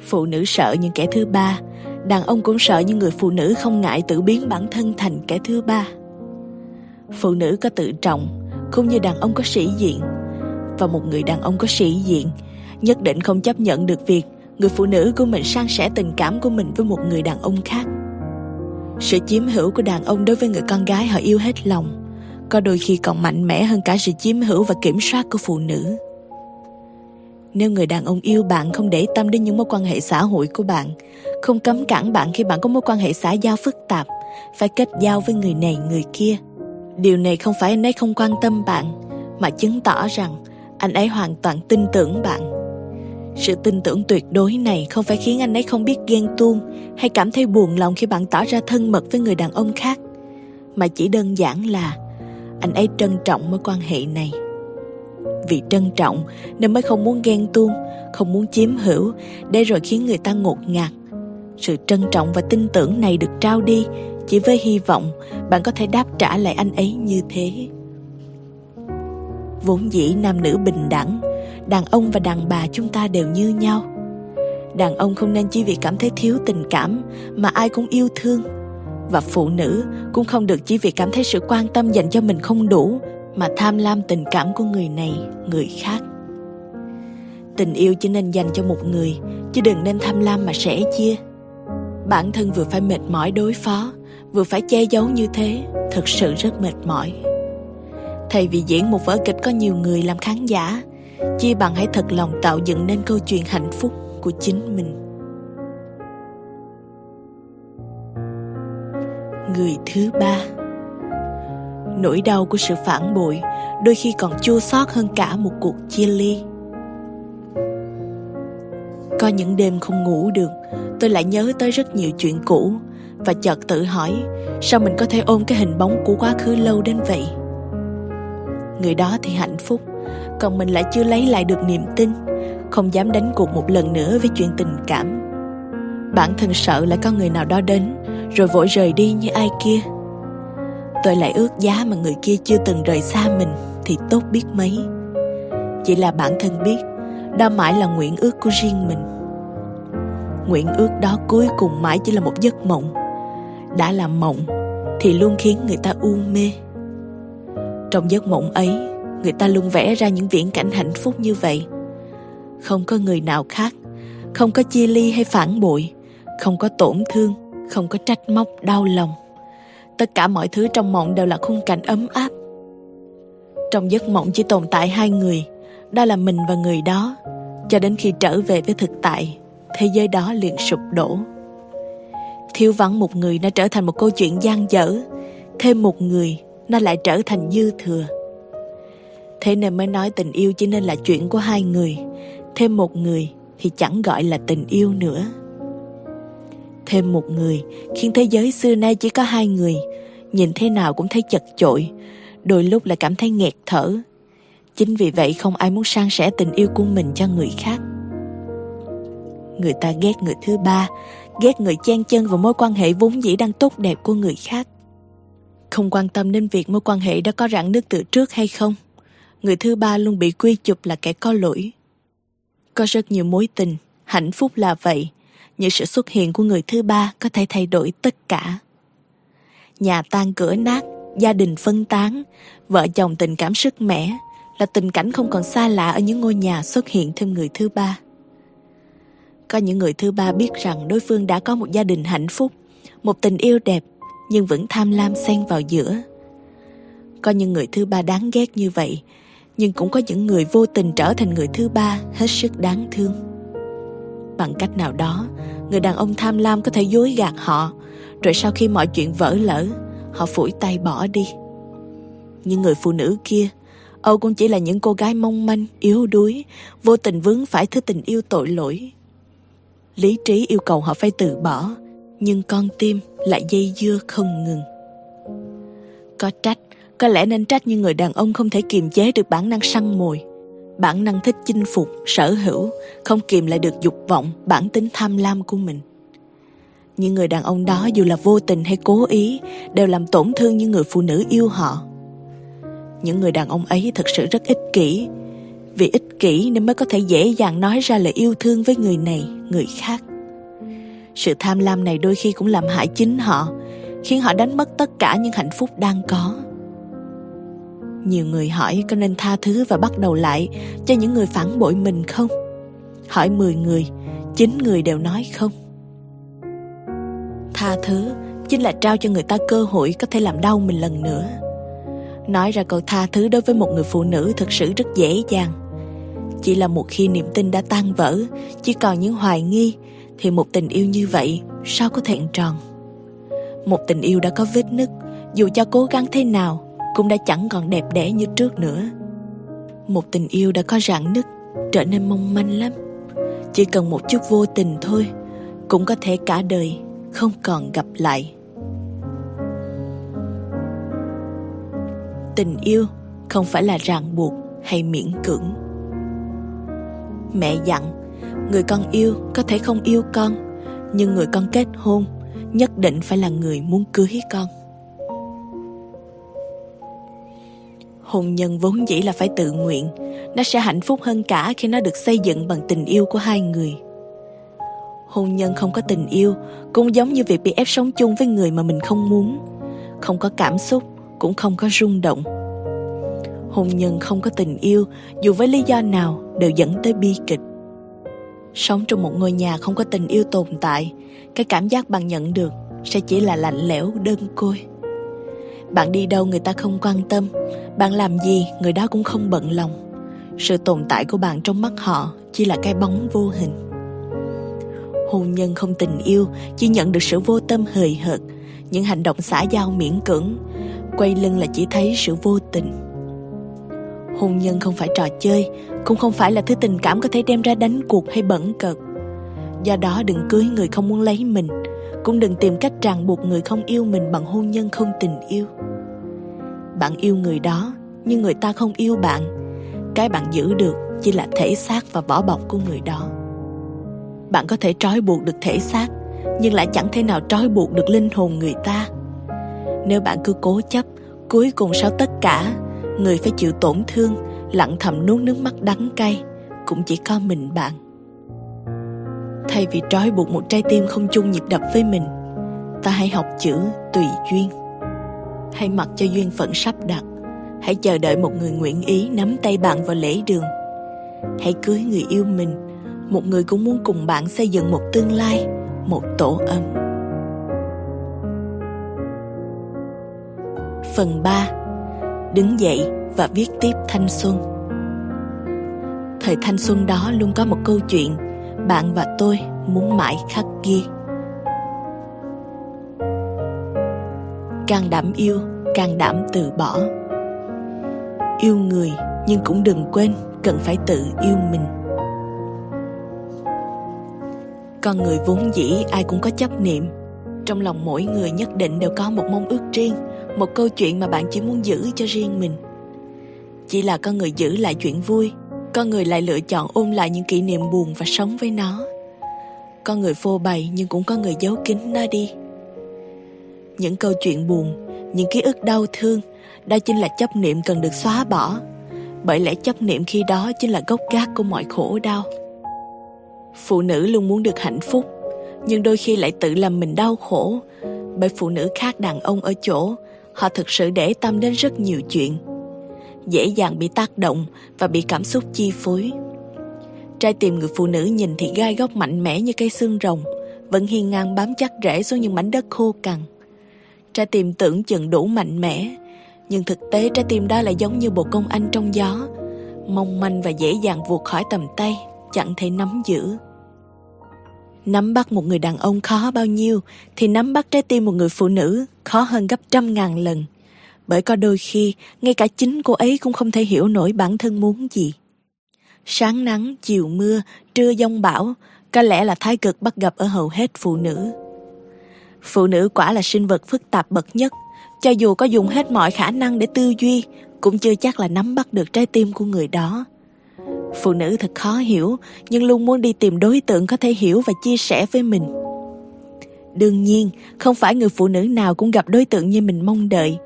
Phụ nữ sợ những kẻ thứ ba, đàn ông cũng sợ những người phụ nữ không ngại tự biến bản thân thành kẻ thứ ba. Phụ nữ có tự trọng không như đàn ông có sĩ diện. Và một người đàn ông có sĩ diện nhất định không chấp nhận được việc người phụ nữ của mình san sẻ tình cảm của mình với một người đàn ông khác. Sự chiếm hữu của đàn ông đối với người con gái họ yêu hết lòng, có đôi khi còn mạnh mẽ hơn cả sự chiếm hữu và kiểm soát của phụ nữ. Nếu người đàn ông yêu bạn không để tâm đến những mối quan hệ xã hội của bạn, không cấm cản bạn khi bạn có mối quan hệ xã giao phức tạp, phải kết giao với người này, người kia điều này không phải anh ấy không quan tâm bạn, mà chứng tỏ rằng anh ấy hoàn toàn tin tưởng bạn. Sự tin tưởng tuyệt đối này không phải khiến anh ấy không biết ghen tuông hay cảm thấy buồn lòng khi bạn tỏ ra thân mật với người đàn ông khác, mà chỉ đơn giản là anh ấy trân trọng mối quan hệ này. Vì trân trọng nên mới không muốn ghen tuông, không muốn chiếm hữu để rồi khiến người ta ngột ngạt. Sự trân trọng và tin tưởng này được trao đi chỉ với hy vọng bạn có thể đáp trả lại anh ấy như thế. Vốn dĩ nam nữ bình đẳng, đàn ông và đàn bà chúng ta đều như nhau. Đàn ông không nên chỉ vì cảm thấy thiếu tình cảm mà ai cũng yêu thương. Và phụ nữ cũng không được chỉ vì cảm thấy sự quan tâm dành cho mình không đủ mà tham lam tình cảm của người này, người khác. Tình yêu chỉ nên dành cho một người, chứ đừng nên tham lam mà sẻ chia. Bản thân vừa phải mệt mỏi đối phó vừa phải che giấu như thế thực sự rất mệt mỏi. Thay vì diễn một vở kịch có nhiều người làm khán giả, chi bằng hãy thật lòng tạo dựng nên câu chuyện hạnh phúc của chính mình. Người thứ ba. Nỗi đau của sự phản bội đôi khi còn chua xót hơn cả một cuộc chia ly. Có những đêm không ngủ được, tôi lại nhớ tới rất nhiều chuyện cũ và chợt tự hỏi, sao mình có thể ôm cái hình bóng của quá khứ lâu đến vậy? Người đó thì hạnh phúc, còn mình lại chưa lấy lại được niềm tin, không dám đánh cuộc một lần nữa với chuyện tình cảm. Bản thân sợ lại có người nào đó đến, rồi vội rời đi như ai kia. Tôi lại ước giá mà người kia chưa từng rời xa mình thì tốt biết mấy. Chỉ là bản thân biết, đó mãi là nguyện ước của riêng mình. Nguyện ước đó cuối cùng mãi chỉ là một giấc mộng đã là mộng thì luôn khiến người ta u mê. Trong giấc mộng ấy, người ta luôn vẽ ra những viễn cảnh hạnh phúc như vậy. Không có người nào khác, không có chia ly hay phản bội, không có tổn thương, không có trách móc, đau lòng. Tất cả mọi thứ trong mộng đều là khung cảnh ấm áp. Trong giấc mộng chỉ tồn tại hai người, đó là mình và người đó, cho đến khi trở về với thực tại, thế giới đó liền sụp đổ thiếu vắng một người nó trở thành một câu chuyện gian dở. Thêm một người, nó lại trở thành dư thừa. Thế nên mới nói tình yêu chỉ nên là chuyện của hai người. Thêm một người thì chẳng gọi là tình yêu nữa. Thêm một người, khiến thế giới xưa nay chỉ có hai người. Nhìn thế nào cũng thấy chật chội, đôi lúc lại cảm thấy nghẹt thở. Chính vì vậy không ai muốn san sẻ tình yêu của mình cho người khác. Người ta ghét người thứ ba ghét người chen chân vào mối quan hệ vốn dĩ đang tốt đẹp của người khác. Không quan tâm đến việc mối quan hệ đã có rạn nứt từ trước hay không, người thứ ba luôn bị quy chụp là kẻ có lỗi. Có rất nhiều mối tình, hạnh phúc là vậy, nhưng sự xuất hiện của người thứ ba có thể thay đổi tất cả. Nhà tan cửa nát, gia đình phân tán, vợ chồng tình cảm sức mẻ là tình cảnh không còn xa lạ ở những ngôi nhà xuất hiện thêm người thứ ba có những người thứ ba biết rằng đối phương đã có một gia đình hạnh phúc, một tình yêu đẹp, nhưng vẫn tham lam xen vào giữa. Có những người thứ ba đáng ghét như vậy, nhưng cũng có những người vô tình trở thành người thứ ba hết sức đáng thương. Bằng cách nào đó, người đàn ông tham lam có thể dối gạt họ, rồi sau khi mọi chuyện vỡ lỡ họ phủi tay bỏ đi. Nhưng người phụ nữ kia, âu cũng chỉ là những cô gái mong manh, yếu đuối, vô tình vướng phải thứ tình yêu tội lỗi lý trí yêu cầu họ phải từ bỏ, nhưng con tim lại dây dưa không ngừng. Có trách, có lẽ nên trách như người đàn ông không thể kiềm chế được bản năng săn mồi. Bản năng thích chinh phục, sở hữu, không kìm lại được dục vọng, bản tính tham lam của mình. Những người đàn ông đó dù là vô tình hay cố ý, đều làm tổn thương những người phụ nữ yêu họ. Những người đàn ông ấy thật sự rất ích kỷ, vì ích kỷ nên mới có thể dễ dàng nói ra lời yêu thương với người này người khác. Sự tham lam này đôi khi cũng làm hại chính họ, khiến họ đánh mất tất cả những hạnh phúc đang có. Nhiều người hỏi có nên tha thứ và bắt đầu lại cho những người phản bội mình không? Hỏi 10 người, chín người đều nói không. Tha thứ chính là trao cho người ta cơ hội có thể làm đau mình lần nữa. Nói ra câu tha thứ đối với một người phụ nữ thực sự rất dễ dàng chỉ là một khi niềm tin đã tan vỡ, chỉ còn những hoài nghi, thì một tình yêu như vậy sao có thẹn tròn? Một tình yêu đã có vết nứt, dù cho cố gắng thế nào, cũng đã chẳng còn đẹp đẽ như trước nữa. Một tình yêu đã có rạn nứt, trở nên mong manh lắm. Chỉ cần một chút vô tình thôi, cũng có thể cả đời không còn gặp lại. Tình yêu không phải là ràng buộc hay miễn cưỡng mẹ dặn, người con yêu có thể không yêu con, nhưng người con kết hôn nhất định phải là người muốn cưới con. Hôn nhân vốn dĩ là phải tự nguyện, nó sẽ hạnh phúc hơn cả khi nó được xây dựng bằng tình yêu của hai người. Hôn nhân không có tình yêu cũng giống như việc bị ép sống chung với người mà mình không muốn. Không có cảm xúc cũng không có rung động hôn nhân không có tình yêu, dù với lý do nào, đều dẫn tới bi kịch. Sống trong một ngôi nhà không có tình yêu tồn tại, cái cảm giác bạn nhận được sẽ chỉ là lạnh lẽo, đơn côi. Bạn đi đâu người ta không quan tâm, bạn làm gì người đó cũng không bận lòng. Sự tồn tại của bạn trong mắt họ chỉ là cái bóng vô hình. Hôn nhân không tình yêu, chỉ nhận được sự vô tâm hời hợt, những hành động xã giao miễn cưỡng, quay lưng là chỉ thấy sự vô tình hôn nhân không phải trò chơi, cũng không phải là thứ tình cảm có thể đem ra đánh cuộc hay bẩn cợt. Do đó đừng cưới người không muốn lấy mình, cũng đừng tìm cách ràng buộc người không yêu mình bằng hôn nhân không tình yêu. Bạn yêu người đó, nhưng người ta không yêu bạn. Cái bạn giữ được chỉ là thể xác và vỏ bọc của người đó. Bạn có thể trói buộc được thể xác, nhưng lại chẳng thể nào trói buộc được linh hồn người ta. Nếu bạn cứ cố chấp, cuối cùng sau tất cả người phải chịu tổn thương, lặng thầm nuốt nước mắt đắng cay, cũng chỉ có mình bạn. Thay vì trói buộc một trái tim không chung nhịp đập với mình, ta hãy học chữ tùy duyên. Hãy mặc cho duyên phận sắp đặt, hãy chờ đợi một người nguyện ý nắm tay bạn vào lễ đường. Hãy cưới người yêu mình, một người cũng muốn cùng bạn xây dựng một tương lai, một tổ ấm. Phần 3 đứng dậy và viết tiếp thanh xuân. Thời thanh xuân đó luôn có một câu chuyện bạn và tôi muốn mãi khắc ghi. Càng đảm yêu, càng đảm từ bỏ. Yêu người nhưng cũng đừng quên cần phải tự yêu mình. Con người vốn dĩ ai cũng có chấp niệm. Trong lòng mỗi người nhất định đều có một mong ước riêng một câu chuyện mà bạn chỉ muốn giữ cho riêng mình. Chỉ là con người giữ lại chuyện vui, con người lại lựa chọn ôm lại những kỷ niệm buồn và sống với nó. Con người phô bày nhưng cũng có người giấu kín nó đi. Những câu chuyện buồn, những ký ức đau thương, đó chính là chấp niệm cần được xóa bỏ. Bởi lẽ chấp niệm khi đó chính là gốc gác của mọi khổ đau. Phụ nữ luôn muốn được hạnh phúc, nhưng đôi khi lại tự làm mình đau khổ. Bởi phụ nữ khác đàn ông ở chỗ họ thực sự để tâm đến rất nhiều chuyện. Dễ dàng bị tác động và bị cảm xúc chi phối. Trai tìm người phụ nữ nhìn thì gai góc mạnh mẽ như cây xương rồng, vẫn hiên ngang bám chắc rễ xuống những mảnh đất khô cằn. Trái tim tưởng chừng đủ mạnh mẽ, nhưng thực tế trái tim đó lại giống như bộ công anh trong gió, mong manh và dễ dàng vụt khỏi tầm tay, chẳng thể nắm giữ nắm bắt một người đàn ông khó bao nhiêu, thì nắm bắt trái tim một người phụ nữ khó hơn gấp trăm ngàn lần. Bởi có đôi khi, ngay cả chính cô ấy cũng không thể hiểu nổi bản thân muốn gì. Sáng nắng, chiều mưa, trưa giông bão, có lẽ là thái cực bắt gặp ở hầu hết phụ nữ. Phụ nữ quả là sinh vật phức tạp bậc nhất, cho dù có dùng hết mọi khả năng để tư duy, cũng chưa chắc là nắm bắt được trái tim của người đó phụ nữ thật khó hiểu, nhưng luôn muốn đi tìm đối tượng có thể hiểu và chia sẻ với mình. Đương nhiên, không phải người phụ nữ nào cũng gặp đối tượng như mình mong đợi.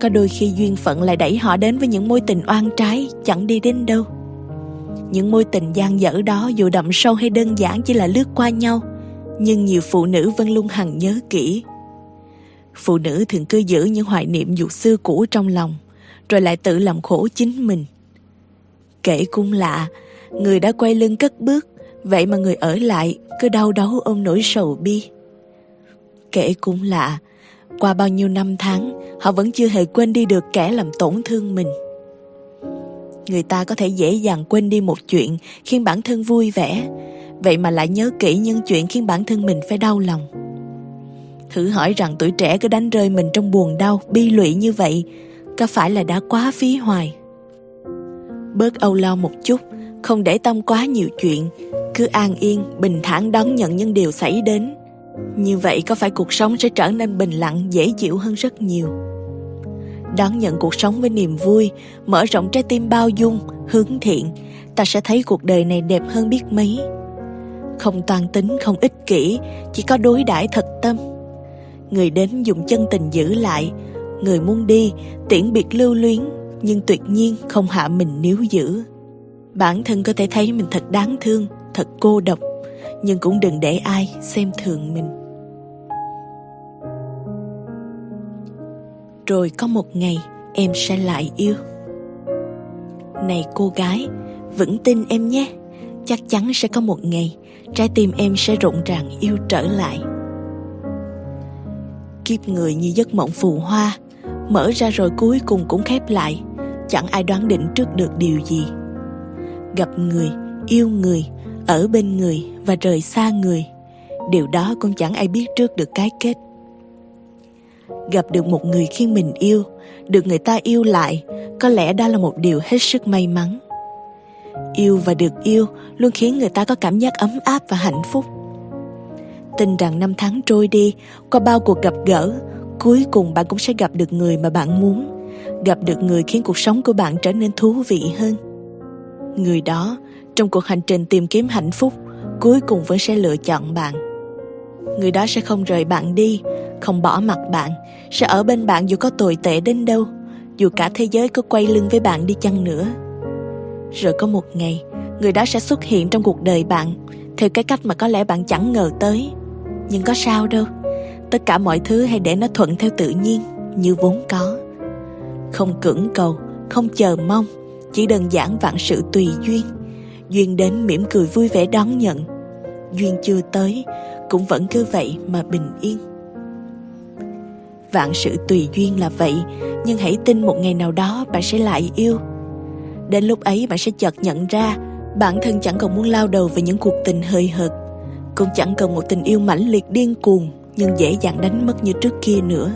Có đôi khi duyên phận lại đẩy họ đến với những mối tình oan trái, chẳng đi đến đâu. Những mối tình gian dở đó dù đậm sâu hay đơn giản chỉ là lướt qua nhau, nhưng nhiều phụ nữ vẫn luôn hằng nhớ kỹ. Phụ nữ thường cứ giữ những hoài niệm dù xưa cũ trong lòng, rồi lại tự làm khổ chính mình kể cũng lạ, người đã quay lưng cất bước, vậy mà người ở lại cứ đau đớn ôm nỗi sầu bi. Kể cũng lạ, qua bao nhiêu năm tháng, họ vẫn chưa hề quên đi được kẻ làm tổn thương mình. Người ta có thể dễ dàng quên đi một chuyện khiến bản thân vui vẻ, vậy mà lại nhớ kỹ những chuyện khiến bản thân mình phải đau lòng. Thử hỏi rằng tuổi trẻ cứ đánh rơi mình trong buồn đau, bi lụy như vậy, có phải là đã quá phí hoài? Bớt âu lo một chút, không để tâm quá nhiều chuyện, cứ an yên, bình thản đón nhận những điều xảy đến. Như vậy có phải cuộc sống sẽ trở nên bình lặng, dễ chịu hơn rất nhiều? Đón nhận cuộc sống với niềm vui, mở rộng trái tim bao dung, hướng thiện, ta sẽ thấy cuộc đời này đẹp hơn biết mấy. Không toan tính, không ích kỷ, chỉ có đối đãi thật tâm. Người đến dùng chân tình giữ lại, người muốn đi, tiễn biệt lưu luyến nhưng tuyệt nhiên không hạ mình níu giữ. Bản thân có thể thấy mình thật đáng thương, thật cô độc, nhưng cũng đừng để ai xem thường mình. Rồi có một ngày, em sẽ lại yêu. Này cô gái, vững tin em nhé. Chắc chắn sẽ có một ngày, trái tim em sẽ rộn ràng yêu trở lại. Kiếp người như giấc mộng phù hoa, mở ra rồi cuối cùng cũng khép lại chẳng ai đoán định trước được điều gì. Gặp người, yêu người, ở bên người và rời xa người, điều đó cũng chẳng ai biết trước được cái kết. Gặp được một người khi mình yêu, được người ta yêu lại, có lẽ đó là một điều hết sức may mắn. Yêu và được yêu luôn khiến người ta có cảm giác ấm áp và hạnh phúc. Tin rằng năm tháng trôi đi, qua bao cuộc gặp gỡ, cuối cùng bạn cũng sẽ gặp được người mà bạn muốn gặp được người khiến cuộc sống của bạn trở nên thú vị hơn người đó trong cuộc hành trình tìm kiếm hạnh phúc cuối cùng vẫn sẽ lựa chọn bạn người đó sẽ không rời bạn đi không bỏ mặt bạn, sẽ ở bên bạn dù có tồi tệ đến đâu, dù cả thế giới có quay lưng với bạn đi chăng nữa. Rồi có một ngày, người đó sẽ xuất hiện trong cuộc đời bạn theo cái cách mà có lẽ bạn chẳng ngờ tới. Nhưng có sao đâu, tất cả mọi thứ hãy để nó thuận theo tự nhiên như vốn có. Không cưỡng cầu, không chờ mong, chỉ đơn giản vạn sự tùy duyên. Duyên đến mỉm cười vui vẻ đón nhận. Duyên chưa tới, cũng vẫn cứ vậy mà bình yên. Vạn sự tùy duyên là vậy, nhưng hãy tin một ngày nào đó bạn sẽ lại yêu. Đến lúc ấy bạn sẽ chợt nhận ra bản thân chẳng còn muốn lao đầu về những cuộc tình hơi hợt, cũng chẳng cần một tình yêu mãnh liệt điên cuồng nhưng dễ dàng đánh mất như trước kia nữa.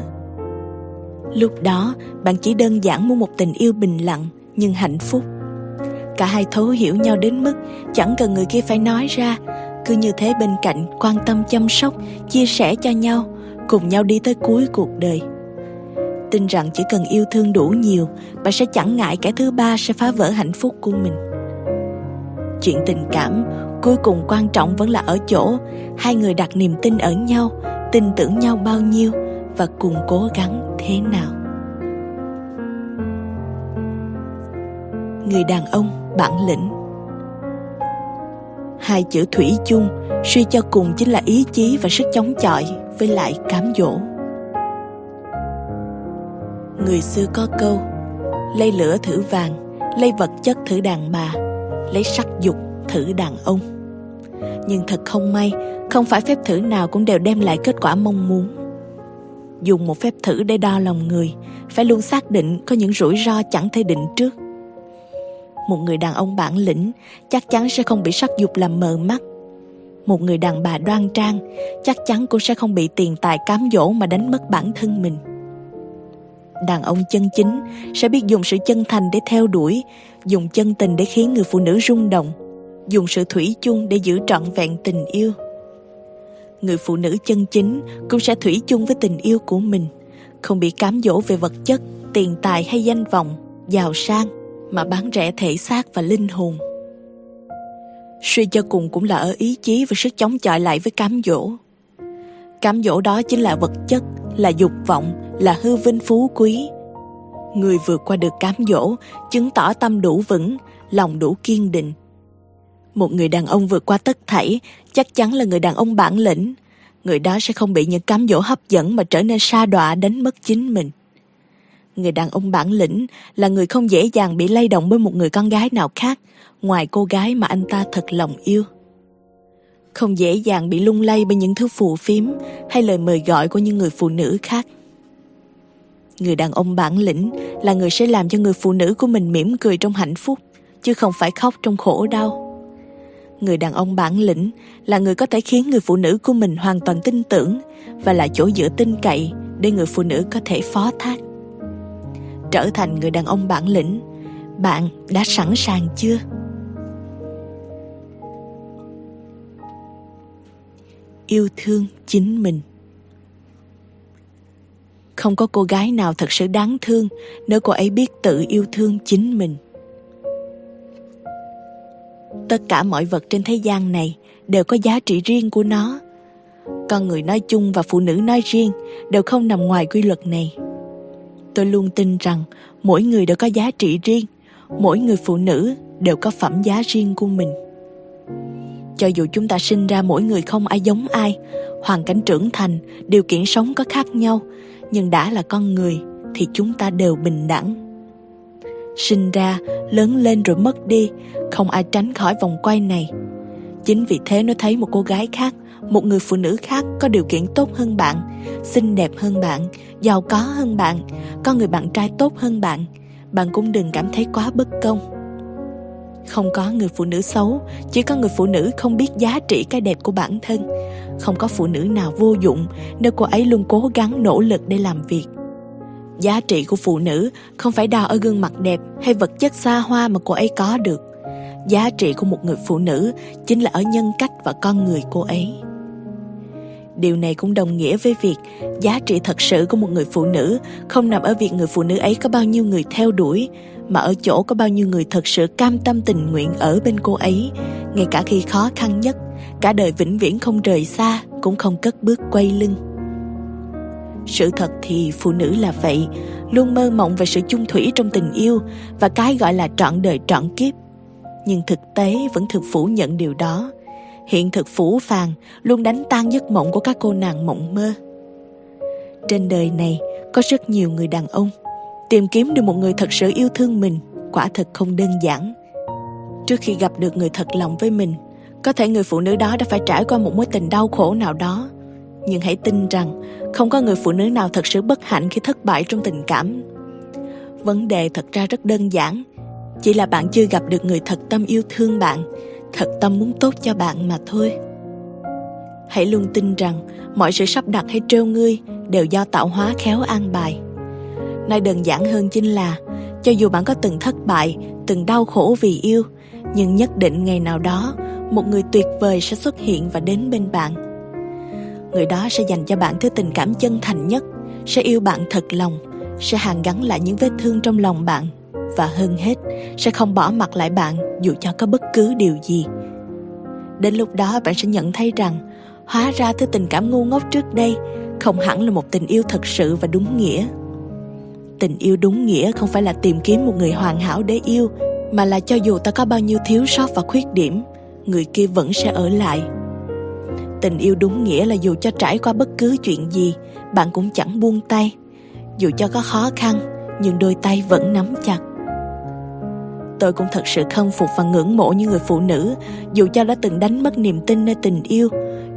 Lúc đó, bạn chỉ đơn giản muốn một tình yêu bình lặng nhưng hạnh phúc. Cả hai thấu hiểu nhau đến mức chẳng cần người kia phải nói ra, cứ như thế bên cạnh quan tâm chăm sóc, chia sẻ cho nhau, cùng nhau đi tới cuối cuộc đời. Tin rằng chỉ cần yêu thương đủ nhiều, bạn sẽ chẳng ngại kẻ thứ ba sẽ phá vỡ hạnh phúc của mình. Chuyện tình cảm cuối cùng quan trọng vẫn là ở chỗ hai người đặt niềm tin ở nhau, tin tưởng nhau bao nhiêu và cùng cố gắng thế nào. Người đàn ông bản lĩnh Hai chữ thủy chung suy cho cùng chính là ý chí và sức chống chọi với lại cám dỗ. Người xưa có câu, Lấy lửa thử vàng, Lấy vật chất thử đàn bà, Lấy sắc dục thử đàn ông Nhưng thật không may, Không phải phép thử nào cũng đều đem lại kết quả mong muốn Dùng một phép thử để đo lòng người, Phải luôn xác định có những rủi ro chẳng thể định trước. Một người đàn ông bản lĩnh Chắc chắn sẽ không bị sắc dục làm mờ mắt. Một người đàn bà đoan trang chắc chắn cũng sẽ không bị tiền tài cám dỗ mà đánh mất bản thân mình. Đàn ông chân chính sẽ biết dùng sự chân thành để theo đuổi, dùng chân tình để khiến người phụ nữ rung động, dùng sự thủy chung để giữ trọn vẹn tình yêu người phụ nữ chân chính cũng sẽ thủy chung với tình yêu của mình. Không bị cám dỗ về vật chất, tiền tài hay danh vọng, giàu sang, mà bán rẻ thể xác và linh hồn. Suy cho cùng cũng là ở ý chí và sức chống chọi lại với cám dỗ. Cám dỗ đó chính là vật chất, là dục vọng, là hư vinh phú quý. Người vượt qua được cám dỗ, chứng tỏ tâm đủ vững, lòng đủ kiên định một người đàn ông vượt qua tất thảy, chắc chắn là người đàn ông bản lĩnh. Người đó sẽ không bị những cám dỗ hấp dẫn mà trở nên sa đọa đánh mất chính mình. Người đàn ông bản lĩnh là người không dễ dàng bị lay động bởi một người con gái nào khác, ngoài cô gái mà anh ta thật lòng yêu. Không dễ dàng bị lung lay bởi những thứ phù phiếm hay lời mời gọi của những người phụ nữ khác. Người đàn ông bản lĩnh là người sẽ làm cho người phụ nữ của mình mỉm cười trong hạnh phúc, chứ không phải khóc trong khổ đau người đàn ông bản lĩnh, là người có thể khiến người phụ nữ của mình hoàn toàn tin tưởng và là chỗ dựa tin cậy để người phụ nữ có thể phó thác. Trở thành người đàn ông bản lĩnh, bạn đã sẵn sàng chưa? Yêu thương chính mình. Không có cô gái nào thật sự đáng thương nếu cô ấy biết tự yêu thương chính mình tất cả mọi vật trên thế gian này đều có giá trị riêng của nó. Con người nói chung và phụ nữ nói riêng đều không nằm ngoài quy luật này. Tôi luôn tin rằng mỗi người đều có giá trị riêng, mỗi người phụ nữ đều có phẩm giá riêng của mình. Cho dù chúng ta sinh ra mỗi người không ai giống ai, hoàn cảnh trưởng thành, điều kiện sống có khác nhau, nhưng đã là con người thì chúng ta đều bình đẳng sinh ra, lớn lên rồi mất đi. Không ai tránh khỏi vòng quay này. Chính vì thế nó thấy một cô gái khác, một người phụ nữ khác có điều kiện tốt hơn bạn, xinh đẹp hơn bạn, giàu có hơn bạn, có người bạn trai tốt hơn bạn. Bạn cũng đừng cảm thấy quá bất công. Không có người phụ nữ xấu, chỉ có người phụ nữ không biết giá trị cái đẹp của bản thân. Không có phụ nữ nào vô dụng, nếu cô ấy luôn cố gắng nỗ lực để làm việc giá trị của phụ nữ không phải đo ở gương mặt đẹp hay vật chất xa hoa mà cô ấy có được. Giá trị của một người phụ nữ chính là ở nhân cách và con người cô ấy. Điều này cũng đồng nghĩa với việc giá trị thật sự của một người phụ nữ không nằm ở việc người phụ nữ ấy có bao nhiêu người theo đuổi, mà ở chỗ có bao nhiêu người thật sự cam tâm tình nguyện ở bên cô ấy, ngay cả khi khó khăn nhất, cả đời vĩnh viễn không rời xa, cũng không cất bước quay lưng sự thật thì phụ nữ là vậy, luôn mơ mộng về sự chung thủy trong tình yêu và cái gọi là trọn đời trọn kiếp. Nhưng thực tế vẫn thực phủ nhận điều đó. Hiện thực phủ phàng luôn đánh tan giấc mộng của các cô nàng mộng mơ. Trên đời này, có rất nhiều người đàn ông tìm kiếm được một người thật sự yêu thương mình, quả thật không đơn giản. Trước khi gặp được người thật lòng với mình, có thể người phụ nữ đó đã phải trải qua một mối tình đau khổ nào đó nhưng hãy tin rằng không có người phụ nữ nào thật sự bất hạnh khi thất bại trong tình cảm. Vấn đề thật ra rất đơn giản. Chỉ là bạn chưa gặp được người thật tâm yêu thương bạn, thật tâm muốn tốt cho bạn mà thôi. Hãy luôn tin rằng mọi sự sắp đặt hay trêu ngươi đều do tạo hóa khéo an bài. Nói đơn giản hơn chính là, cho dù bạn có từng thất bại, từng đau khổ vì yêu, nhưng nhất định ngày nào đó, một người tuyệt vời sẽ xuất hiện và đến bên bạn người đó sẽ dành cho bạn thứ tình cảm chân thành nhất, sẽ yêu bạn thật lòng, sẽ hàn gắn lại những vết thương trong lòng bạn. Và hơn hết, sẽ không bỏ mặt lại bạn dù cho có bất cứ điều gì. Đến lúc đó, bạn sẽ nhận thấy rằng, hóa ra thứ tình cảm ngu ngốc trước đây không hẳn là một tình yêu thật sự và đúng nghĩa. Tình yêu đúng nghĩa không phải là tìm kiếm một người hoàn hảo để yêu, mà là cho dù ta có bao nhiêu thiếu sót và khuyết điểm, người kia vẫn sẽ ở lại tình yêu đúng nghĩa là dù cho trải qua bất cứ chuyện gì, bạn cũng chẳng buông tay. Dù cho có khó khăn, nhưng đôi tay vẫn nắm chặt. Tôi cũng thật sự khâm phục và ngưỡng mộ những người phụ nữ, dù cho đã từng đánh mất niềm tin nơi tình yêu,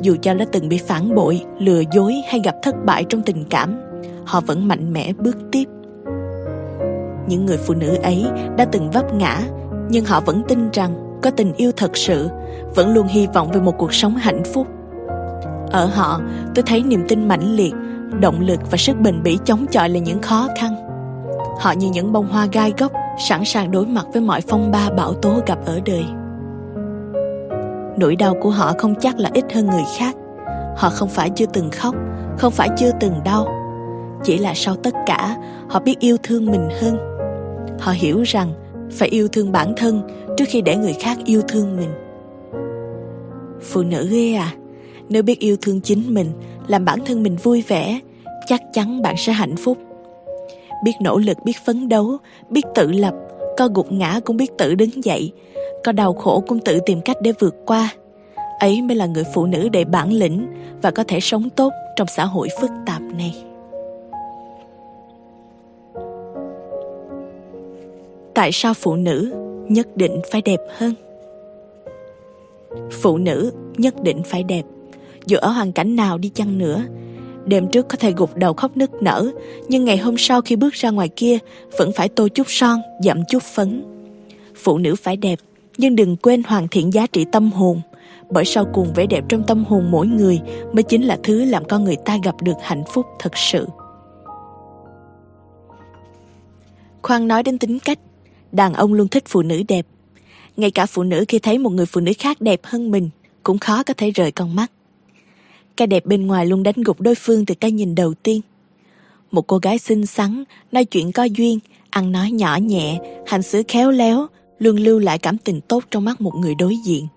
dù cho đã từng bị phản bội, lừa dối hay gặp thất bại trong tình cảm, họ vẫn mạnh mẽ bước tiếp. Những người phụ nữ ấy đã từng vấp ngã, nhưng họ vẫn tin rằng có tình yêu thật sự, vẫn luôn hy vọng về một cuộc sống hạnh phúc ở họ, tôi thấy niềm tin mãnh liệt, động lực và sức bền bỉ chống chọi lại những khó khăn. Họ như những bông hoa gai góc, sẵn sàng đối mặt với mọi phong ba bão tố gặp ở đời. Nỗi đau của họ không chắc là ít hơn người khác. Họ không phải chưa từng khóc, không phải chưa từng đau. Chỉ là sau tất cả, họ biết yêu thương mình hơn. Họ hiểu rằng phải yêu thương bản thân trước khi để người khác yêu thương mình. Phụ nữ ghê à? Nếu biết yêu thương chính mình, làm bản thân mình vui vẻ, chắc chắn bạn sẽ hạnh phúc. Biết nỗ lực, biết phấn đấu, biết tự lập, có gục ngã cũng biết tự đứng dậy, có đau khổ cũng tự tìm cách để vượt qua. Ấy mới là người phụ nữ đầy bản lĩnh và có thể sống tốt trong xã hội phức tạp này. Tại sao phụ nữ nhất định phải đẹp hơn? Phụ nữ nhất định phải đẹp dù ở hoàn cảnh nào đi chăng nữa, đêm trước có thể gục đầu khóc nức nở, nhưng ngày hôm sau khi bước ra ngoài kia, vẫn phải tô chút son dặm chút phấn. Phụ nữ phải đẹp, nhưng đừng quên hoàn thiện giá trị tâm hồn, bởi sau cùng vẻ đẹp trong tâm hồn mỗi người mới chính là thứ làm con người ta gặp được hạnh phúc thật sự. Khoan nói đến tính cách, đàn ông luôn thích phụ nữ đẹp. Ngay cả phụ nữ khi thấy một người phụ nữ khác đẹp hơn mình, cũng khó có thể rời con mắt cái đẹp bên ngoài luôn đánh gục đối phương từ cái nhìn đầu tiên. Một cô gái xinh xắn, nói chuyện có duyên, ăn nói nhỏ nhẹ, hành xử khéo léo, luôn lưu lại cảm tình tốt trong mắt một người đối diện.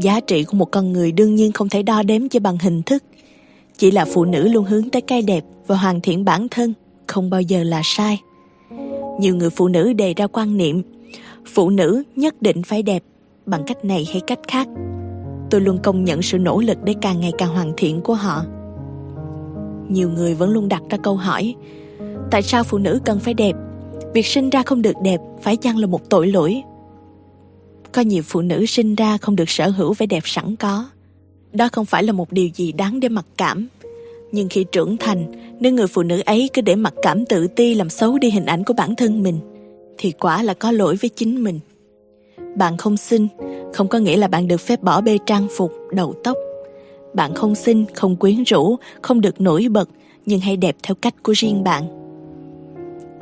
Giá trị của một con người đương nhiên không thể đo đếm chỉ bằng hình thức. Chỉ là phụ nữ luôn hướng tới cái đẹp và hoàn thiện bản thân, không bao giờ là sai. Nhiều người phụ nữ đề ra quan niệm, phụ nữ nhất định phải đẹp, bằng cách này hay cách khác tôi luôn công nhận sự nỗ lực để càng ngày càng hoàn thiện của họ. Nhiều người vẫn luôn đặt ra câu hỏi, tại sao phụ nữ cần phải đẹp? Việc sinh ra không được đẹp phải chăng là một tội lỗi? Có nhiều phụ nữ sinh ra không được sở hữu vẻ đẹp sẵn có. Đó không phải là một điều gì đáng để mặc cảm. Nhưng khi trưởng thành, nếu người phụ nữ ấy cứ để mặc cảm tự ti làm xấu đi hình ảnh của bản thân mình, thì quả là có lỗi với chính mình bạn không xinh không có nghĩa là bạn được phép bỏ bê trang phục, đầu tóc. Bạn không xinh không quyến rũ, không được nổi bật, nhưng hãy đẹp theo cách của riêng bạn.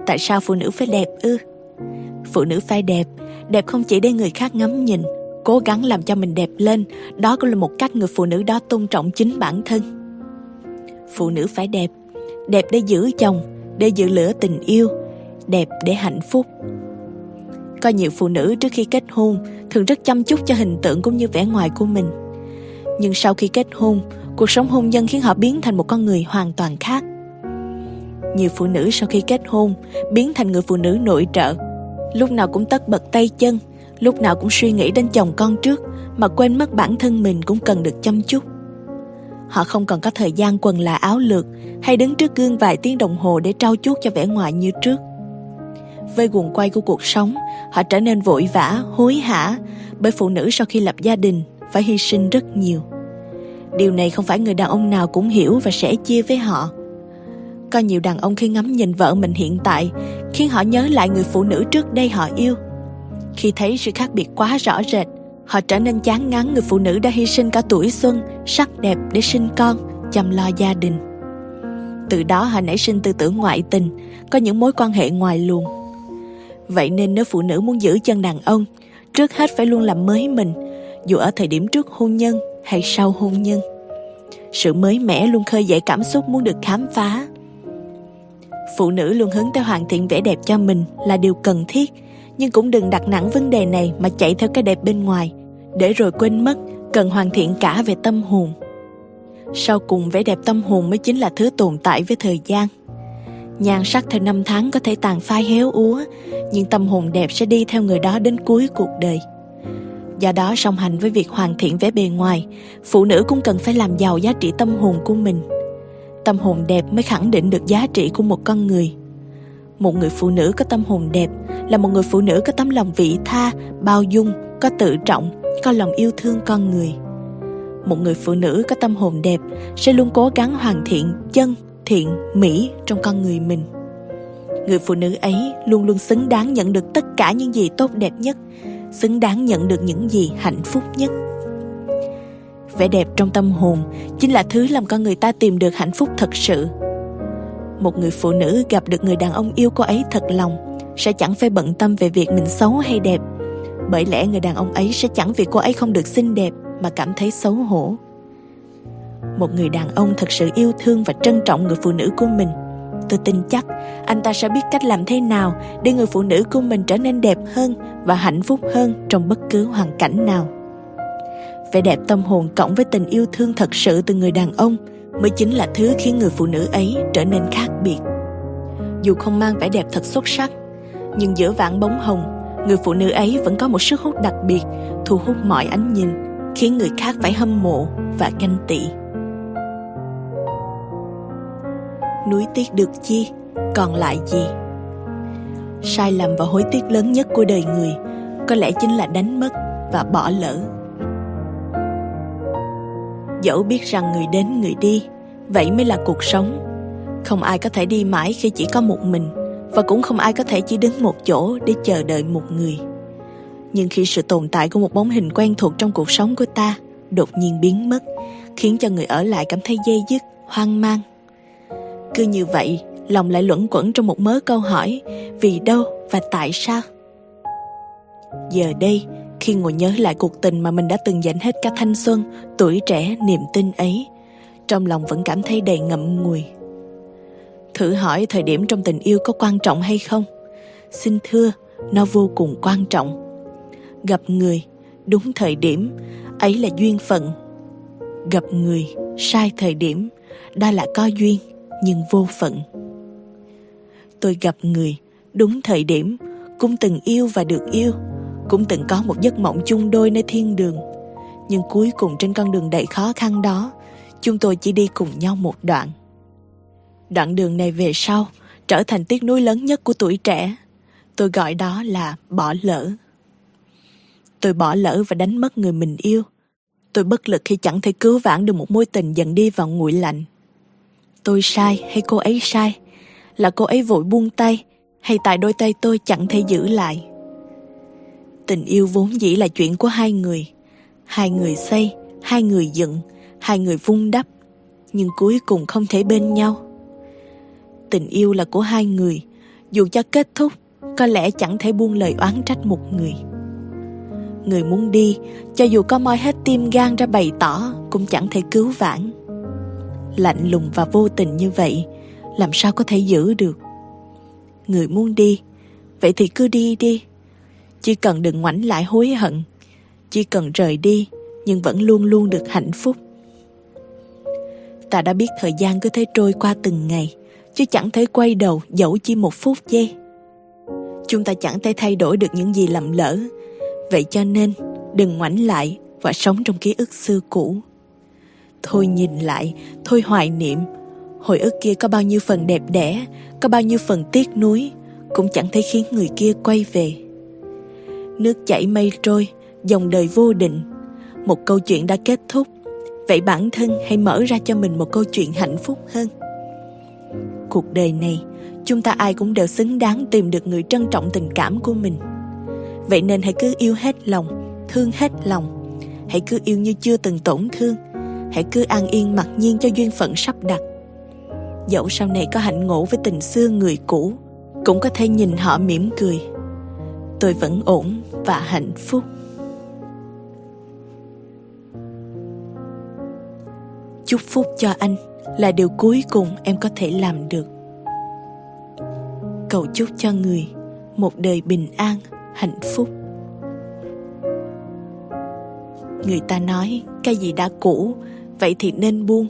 Tại sao phụ nữ phải đẹp ư? Phụ nữ phải đẹp đẹp không chỉ để người khác ngắm nhìn, cố gắng làm cho mình đẹp lên, đó cũng là một cách người phụ nữ đó tôn trọng chính bản thân. Phụ nữ phải đẹp đẹp để giữ chồng, để giữ lửa tình yêu, đẹp để hạnh phúc có nhiều phụ nữ trước khi kết hôn thường rất chăm chút cho hình tượng cũng như vẻ ngoài của mình. Nhưng sau khi kết hôn, cuộc sống hôn nhân khiến họ biến thành một con người hoàn toàn khác. Nhiều phụ nữ sau khi kết hôn biến thành người phụ nữ nội trợ. Lúc nào cũng tất bật tay chân, lúc nào cũng suy nghĩ đến chồng con trước mà quên mất bản thân mình cũng cần được chăm chút. Họ không còn có thời gian quần là áo lược hay đứng trước gương vài tiếng đồng hồ để trau chuốt cho vẻ ngoài như trước với guồng quay của cuộc sống, họ trở nên vội vã, hối hả. Bởi phụ nữ sau khi lập gia đình, phải hy sinh rất nhiều. Điều này không phải người đàn ông nào cũng hiểu và sẽ chia với họ. Có nhiều đàn ông khi ngắm nhìn vợ mình hiện tại, khiến họ nhớ lại người phụ nữ trước đây họ yêu. Khi thấy sự khác biệt quá rõ rệt, họ trở nên chán ngán người phụ nữ đã hy sinh cả tuổi xuân, sắc đẹp để sinh con, chăm lo gia đình. Từ đó họ nảy sinh tư tưởng ngoại tình, có những mối quan hệ ngoài luồng vậy nên nếu phụ nữ muốn giữ chân đàn ông, trước hết phải luôn làm mới mình, dù ở thời điểm trước hôn nhân hay sau hôn nhân. Sự mới mẻ luôn khơi dậy cảm xúc muốn được khám phá. Phụ nữ luôn hướng tới hoàn thiện vẻ đẹp cho mình là điều cần thiết, nhưng cũng đừng đặt nặng vấn đề này mà chạy theo cái đẹp bên ngoài, để rồi quên mất cần hoàn thiện cả về tâm hồn. Sau cùng vẻ đẹp tâm hồn mới chính là thứ tồn tại với thời gian nhan sắc theo năm tháng có thể tàn phai héo úa, nhưng tâm hồn đẹp sẽ đi theo người đó đến cuối cuộc đời. Do đó, song hành với việc hoàn thiện vẻ bề ngoài, phụ nữ cũng cần phải làm giàu giá trị tâm hồn của mình. Tâm hồn đẹp mới khẳng định được giá trị của một con người. Một người phụ nữ có tâm hồn đẹp là một người phụ nữ có tấm lòng vị tha, bao dung, có tự trọng, có lòng yêu thương con người. Một người phụ nữ có tâm hồn đẹp sẽ luôn cố gắng hoàn thiện chân thiện, mỹ trong con người mình. Người phụ nữ ấy luôn luôn xứng đáng nhận được tất cả những gì tốt đẹp nhất, xứng đáng nhận được những gì hạnh phúc nhất. Vẻ đẹp trong tâm hồn chính là thứ làm con người ta tìm được hạnh phúc thật sự. Một người phụ nữ gặp được người đàn ông yêu cô ấy thật lòng sẽ chẳng phải bận tâm về việc mình xấu hay đẹp. Bởi lẽ người đàn ông ấy sẽ chẳng vì cô ấy không được xinh đẹp mà cảm thấy xấu hổ một người đàn ông thật sự yêu thương và trân trọng người phụ nữ của mình. Tôi tin chắc anh ta sẽ biết cách làm thế nào để người phụ nữ của mình trở nên đẹp hơn và hạnh phúc hơn trong bất cứ hoàn cảnh nào. Vẻ đẹp tâm hồn cộng với tình yêu thương thật sự từ người đàn ông mới chính là thứ khiến người phụ nữ ấy trở nên khác biệt. Dù không mang vẻ đẹp thật xuất sắc, nhưng giữa vạn bóng hồng, người phụ nữ ấy vẫn có một sức hút đặc biệt, thu hút mọi ánh nhìn, khiến người khác phải hâm mộ và ganh tị. Nuối tiếc được chi? Còn lại gì? Sai lầm và hối tiếc lớn nhất của đời người, có lẽ chính là đánh mất và bỏ lỡ. Dẫu biết rằng người đến, người đi, vậy mới là cuộc sống. Không ai có thể đi mãi khi chỉ có một mình, và cũng không ai có thể chỉ đứng một chỗ để chờ đợi một người. Nhưng khi sự tồn tại của một bóng hình quen thuộc trong cuộc sống của ta đột nhiên biến mất, khiến cho người ở lại cảm thấy dây dứt, hoang mang cứ như vậy, lòng lại luẩn quẩn trong một mớ câu hỏi, vì đâu và tại sao? Giờ đây, khi ngồi nhớ lại cuộc tình mà mình đã từng dành hết cả thanh xuân, tuổi trẻ, niềm tin ấy, trong lòng vẫn cảm thấy đầy ngậm ngùi. Thử hỏi thời điểm trong tình yêu có quan trọng hay không? Xin thưa, nó vô cùng quan trọng. Gặp người, đúng thời điểm, ấy là duyên phận. Gặp người, sai thời điểm, đó là có duyên nhưng vô phận. Tôi gặp người đúng thời điểm, cũng từng yêu và được yêu, cũng từng có một giấc mộng chung đôi nơi thiên đường. Nhưng cuối cùng trên con đường đầy khó khăn đó, chúng tôi chỉ đi cùng nhau một đoạn. Đoạn đường này về sau trở thành tiếc nuối lớn nhất của tuổi trẻ. Tôi gọi đó là bỏ lỡ. Tôi bỏ lỡ và đánh mất người mình yêu. Tôi bất lực khi chẳng thể cứu vãn được một mối tình dần đi vào nguội lạnh tôi sai hay cô ấy sai? Là cô ấy vội buông tay, hay tại đôi tay tôi chẳng thể giữ lại? Tình yêu vốn dĩ là chuyện của hai người. Hai người xây hai người dựng hai người vun đắp, nhưng cuối cùng không thể bên nhau. Tình yêu là của hai người. Dù cho kết thúc, có lẽ chẳng thể buông lời oán trách một người. Người muốn đi, cho dù có moi hết tim gan ra bày tỏ, cũng chẳng thể cứu vãn lạnh lùng và vô tình như vậy làm sao có thể giữ được người muốn đi vậy thì cứ đi đi chỉ cần đừng ngoảnh lại hối hận chỉ cần rời đi nhưng vẫn luôn luôn được hạnh phúc ta đã biết thời gian cứ thế trôi qua từng ngày, chứ chẳng thể quay đầu dẫu chỉ một phút giây. Chúng ta chẳng thể thay đổi được những gì lầm lỡ, vậy cho nên đừng ngoảnh lại và sống trong ký ức xưa cũ. Thôi nhìn lại, thôi hoài niệm, hồi ức kia có bao nhiêu phần đẹp đẽ, có bao nhiêu phần tiếc nuối, cũng chẳng thể khiến người kia quay về. Nước chảy mây trôi, dòng đời vô định, một câu chuyện đã kết thúc, vậy bản thân hãy mở ra cho mình một câu chuyện hạnh phúc hơn. Cuộc đời này, chúng ta ai cũng đều xứng đáng tìm được người trân trọng tình cảm của mình. Vậy nên hãy cứ yêu hết lòng, thương hết lòng, hãy cứ yêu như chưa từng tổn thương, hãy cứ an yên mặc nhiên cho duyên phận sắp đặt. Dẫu sau này có hạnh ngộ với tình xưa người cũ, cũng có thể nhìn họ mỉm cười. Tôi vẫn ổn và hạnh phúc. chúc phúc cho anh là điều cuối cùng em có thể làm được cầu chúc cho người một đời bình an hạnh phúc người ta nói cái gì đã cũ vậy thì nên buông.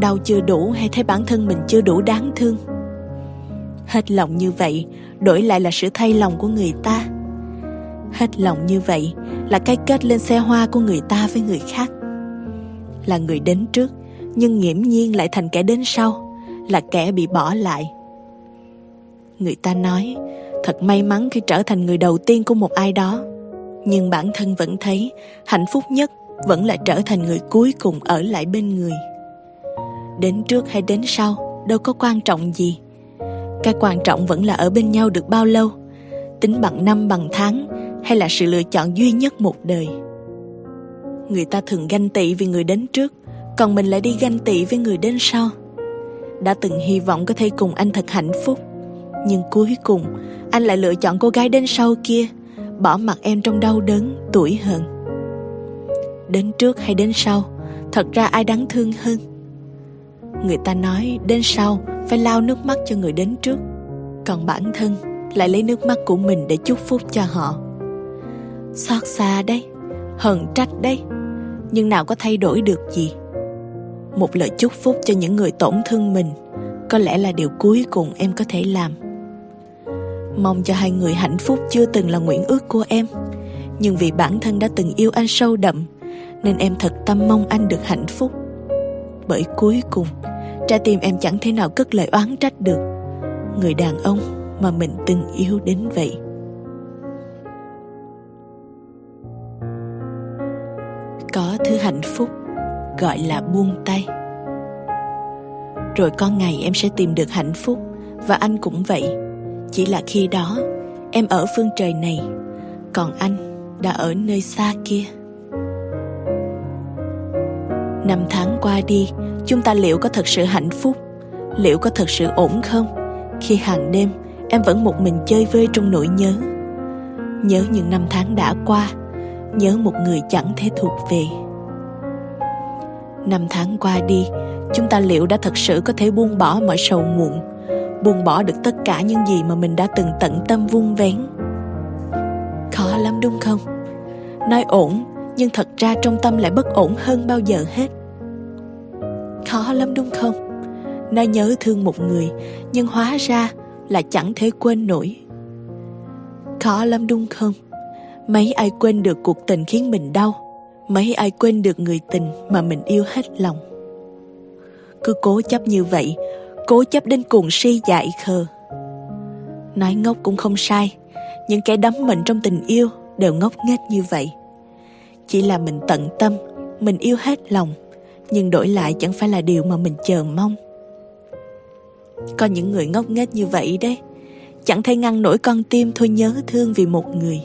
Đau chưa đủ hay thấy bản thân mình chưa đủ đáng thương? Hết lòng như vậy, đổi lại là sự thay lòng của người ta. Hết lòng như vậy là cái kết lên xe hoa của người ta với người khác. Là người đến trước, nhưng nghiễm nhiên lại thành kẻ đến sau, là kẻ bị bỏ lại. Người ta nói, thật may mắn khi trở thành người đầu tiên của một ai đó. Nhưng bản thân vẫn thấy hạnh phúc nhất vẫn là trở thành người cuối cùng ở lại bên người. Đến trước hay đến sau, đâu có quan trọng gì. Cái quan trọng vẫn là ở bên nhau được bao lâu, tính bằng năm bằng tháng hay là sự lựa chọn duy nhất một đời. Người ta thường ganh tị vì người đến trước, còn mình lại đi ganh tị với người đến sau. Đã từng hy vọng có thể cùng anh thật hạnh phúc, nhưng cuối cùng anh lại lựa chọn cô gái đến sau kia, bỏ mặt em trong đau đớn, tuổi hờn đến trước hay đến sau, thật ra ai đáng thương hơn? Người ta nói đến sau phải lau nước mắt cho người đến trước, còn bản thân lại lấy nước mắt của mình để chúc phúc cho họ. Xót xa đấy hận trách đấy, nhưng nào có thay đổi được gì? Một lời chúc phúc cho những người tổn thương mình có lẽ là điều cuối cùng em có thể làm. Mong cho hai người hạnh phúc chưa từng là nguyện ước của em, nhưng vì bản thân đã từng yêu anh sâu đậm nên em thật tâm mong anh được hạnh phúc. Bởi cuối cùng, trái tim em chẳng thể nào cất lời oán trách được. Người đàn ông mà mình từng yêu đến vậy. Có thứ hạnh phúc gọi là buông tay. Rồi có ngày em sẽ tìm được hạnh phúc, và anh cũng vậy. Chỉ là khi đó, em ở phương trời này, còn anh đã ở nơi xa kia năm tháng qua đi, chúng ta liệu có thật sự hạnh phúc? Liệu có thật sự ổn không? Khi hàng đêm, em vẫn một mình chơi vơi trong nỗi nhớ. Nhớ những năm tháng đã qua, nhớ một người chẳng thể thuộc về. Năm tháng qua đi, chúng ta liệu đã thật sự có thể buông bỏ mọi sầu muộn, buông bỏ được tất cả những gì mà mình đã từng tận tâm vun vén? Khó lắm đúng không? Nói ổn nhưng thật ra trong tâm lại bất ổn hơn bao giờ hết. Khó lắm đúng không? Nó nhớ thương một người, nhưng hóa ra là chẳng thể quên nổi. Khó lắm đúng không? Mấy ai quên được cuộc tình khiến mình đau, mấy ai quên được người tình mà mình yêu hết lòng. Cứ cố chấp như vậy, cố chấp đến cuồng si dại khờ. Nói ngốc cũng không sai, những kẻ đắm mình trong tình yêu đều ngốc nghếch như vậy chỉ là mình tận tâm, mình yêu hết lòng, nhưng đổi lại chẳng phải là điều mà mình chờ mong. Có những người ngốc nghếch như vậy đấy. Chẳng thể ngăn nổi con tim thôi nhớ thương vì một người.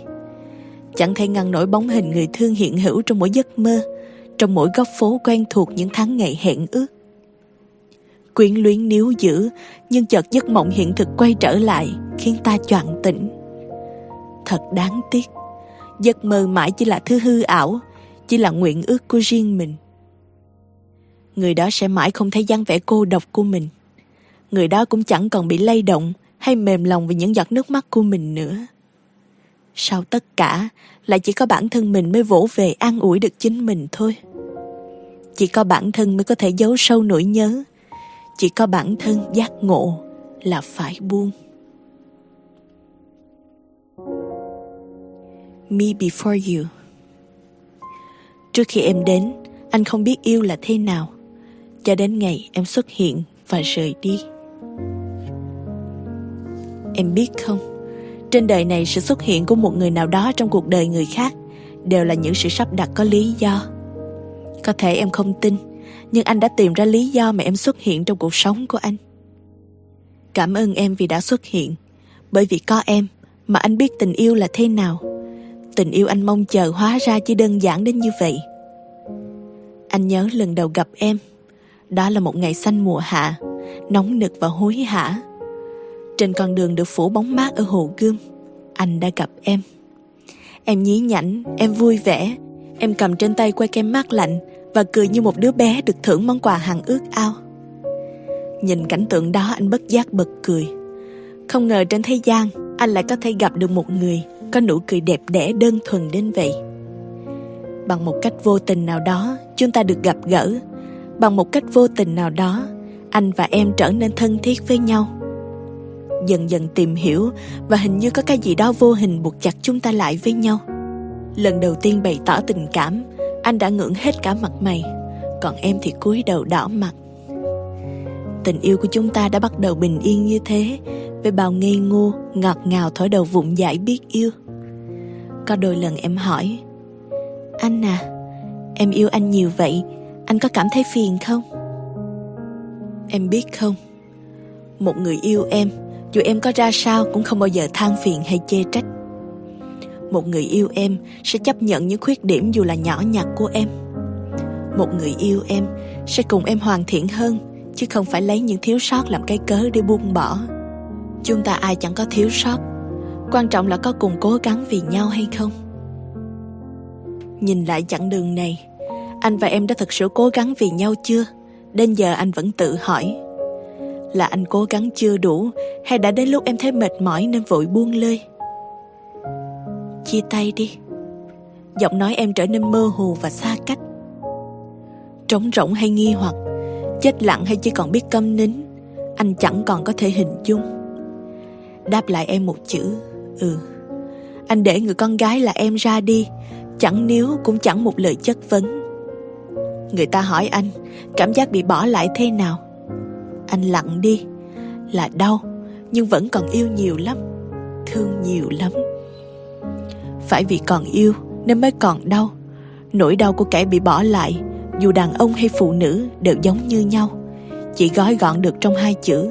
Chẳng thể ngăn nổi bóng hình người thương hiện hữu trong mỗi giấc mơ, trong mỗi góc phố quen thuộc những tháng ngày hẹn ước. Quyến luyến níu giữ, nhưng chợt giấc mộng hiện thực quay trở lại, khiến ta choạng tỉnh. Thật đáng tiếc giấc mơ mãi chỉ là thứ hư ảo, chỉ là nguyện ước của riêng mình. Người đó sẽ mãi không thấy dáng vẻ cô độc của mình. Người đó cũng chẳng còn bị lay động hay mềm lòng vì những giọt nước mắt của mình nữa. Sau tất cả, lại chỉ có bản thân mình mới vỗ về an ủi được chính mình thôi. Chỉ có bản thân mới có thể giấu sâu nỗi nhớ. Chỉ có bản thân giác ngộ là phải buông. Me before you. Trước khi em đến, anh không biết yêu là thế nào. Cho đến ngày em xuất hiện và rời đi. Em biết không? Trên đời này sự xuất hiện của một người nào đó trong cuộc đời người khác đều là những sự sắp đặt có lý do. Có thể em không tin, nhưng anh đã tìm ra lý do mà em xuất hiện trong cuộc sống của anh. Cảm ơn em vì đã xuất hiện, bởi vì có em mà anh biết tình yêu là thế nào tình yêu anh mong chờ hóa ra chỉ đơn giản đến như vậy. Anh nhớ lần đầu gặp em. Đó là một ngày xanh mùa hạ, nóng nực và hối hả. Trên con đường được phủ bóng mát ở hồ gươm, anh đã gặp em. Em nhí nhảnh, em vui vẻ. Em cầm trên tay que kem mát lạnh và cười như một đứa bé được thưởng món quà hàng ước ao. Nhìn cảnh tượng đó, anh bất giác bật cười. Không ngờ trên thế gian, anh lại có thể gặp được một người có nụ cười đẹp đẽ đơn thuần đến vậy. Bằng một cách vô tình nào đó, chúng ta được gặp gỡ. Bằng một cách vô tình nào đó, anh và em trở nên thân thiết với nhau. Dần dần tìm hiểu và hình như có cái gì đó vô hình buộc chặt chúng ta lại với nhau. Lần đầu tiên bày tỏ tình cảm, anh đã ngưỡng hết cả mặt mày, còn em thì cúi đầu đỏ mặt tình yêu của chúng ta đã bắt đầu bình yên như thế, với bao ngây ngô, ngọt ngào thổi đầu vụng dãi biết yêu. Có đôi lần em hỏi, anh à em yêu anh nhiều vậy, anh có cảm thấy phiền không? Em biết không, một người yêu em, dù em có ra sao cũng không bao giờ than phiền hay chê trách. Một người yêu em sẽ chấp nhận những khuyết điểm dù là nhỏ nhặt của em. Một người yêu em sẽ cùng em hoàn thiện hơn chứ không phải lấy những thiếu sót làm cái cớ để buông bỏ. Chúng ta ai chẳng có thiếu sót. Quan trọng là có cùng cố gắng vì nhau hay không. Nhìn lại chặng đường này, anh và em đã thực sự cố gắng vì nhau chưa? Đến giờ anh vẫn tự hỏi. Là anh cố gắng chưa đủ, hay đã đến lúc em thấy mệt mỏi nên vội buông lơi? Chia tay đi. Giọng nói em trở nên mơ hồ và xa cách. Trống rỗng hay nghi hoặc chết lặng hay chỉ còn biết câm nín, anh chẳng còn có thể hình dung. Đáp lại em một chữ ừ. Anh để người con gái là em ra đi, chẳng níu cũng chẳng một lời chất vấn. Người ta hỏi anh, cảm giác bị bỏ lại thế nào? Anh lặng đi, là đau, nhưng vẫn còn yêu nhiều lắm, thương nhiều lắm. Phải vì còn yêu nên mới còn đau, nỗi đau của kẻ bị bỏ lại dù đàn ông hay phụ nữ đều giống như nhau, chỉ gói gọn được trong hai chữ,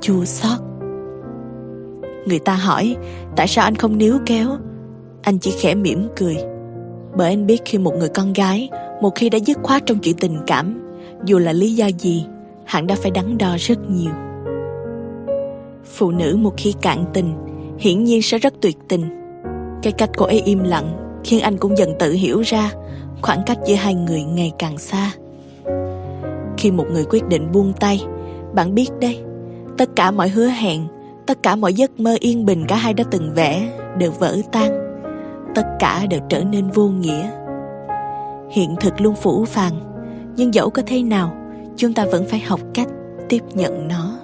chua xót. Người ta hỏi, tại sao anh không níu kéo? Anh chỉ khẽ mỉm cười. Bởi anh biết khi một người con gái, một khi đã dứt khoát trong chuyện tình cảm, dù là lý do gì hẳn đã phải đắn đo rất nhiều. Phụ nữ một khi cạn tình, hiển nhiên sẽ rất tuyệt tình. Cái cách cô ấy im lặng khiến anh cũng dần tự hiểu ra khoảng cách giữa hai người ngày càng xa. Khi một người quyết định buông tay, bạn biết đấy, tất cả mọi hứa hẹn, tất cả mọi giấc mơ yên bình cả hai đã từng vẽ đều vỡ tan. Tất cả đều trở nên vô nghĩa. Hiện thực luôn phủ phàng, nhưng dẫu có thế nào, chúng ta vẫn phải học cách tiếp nhận nó.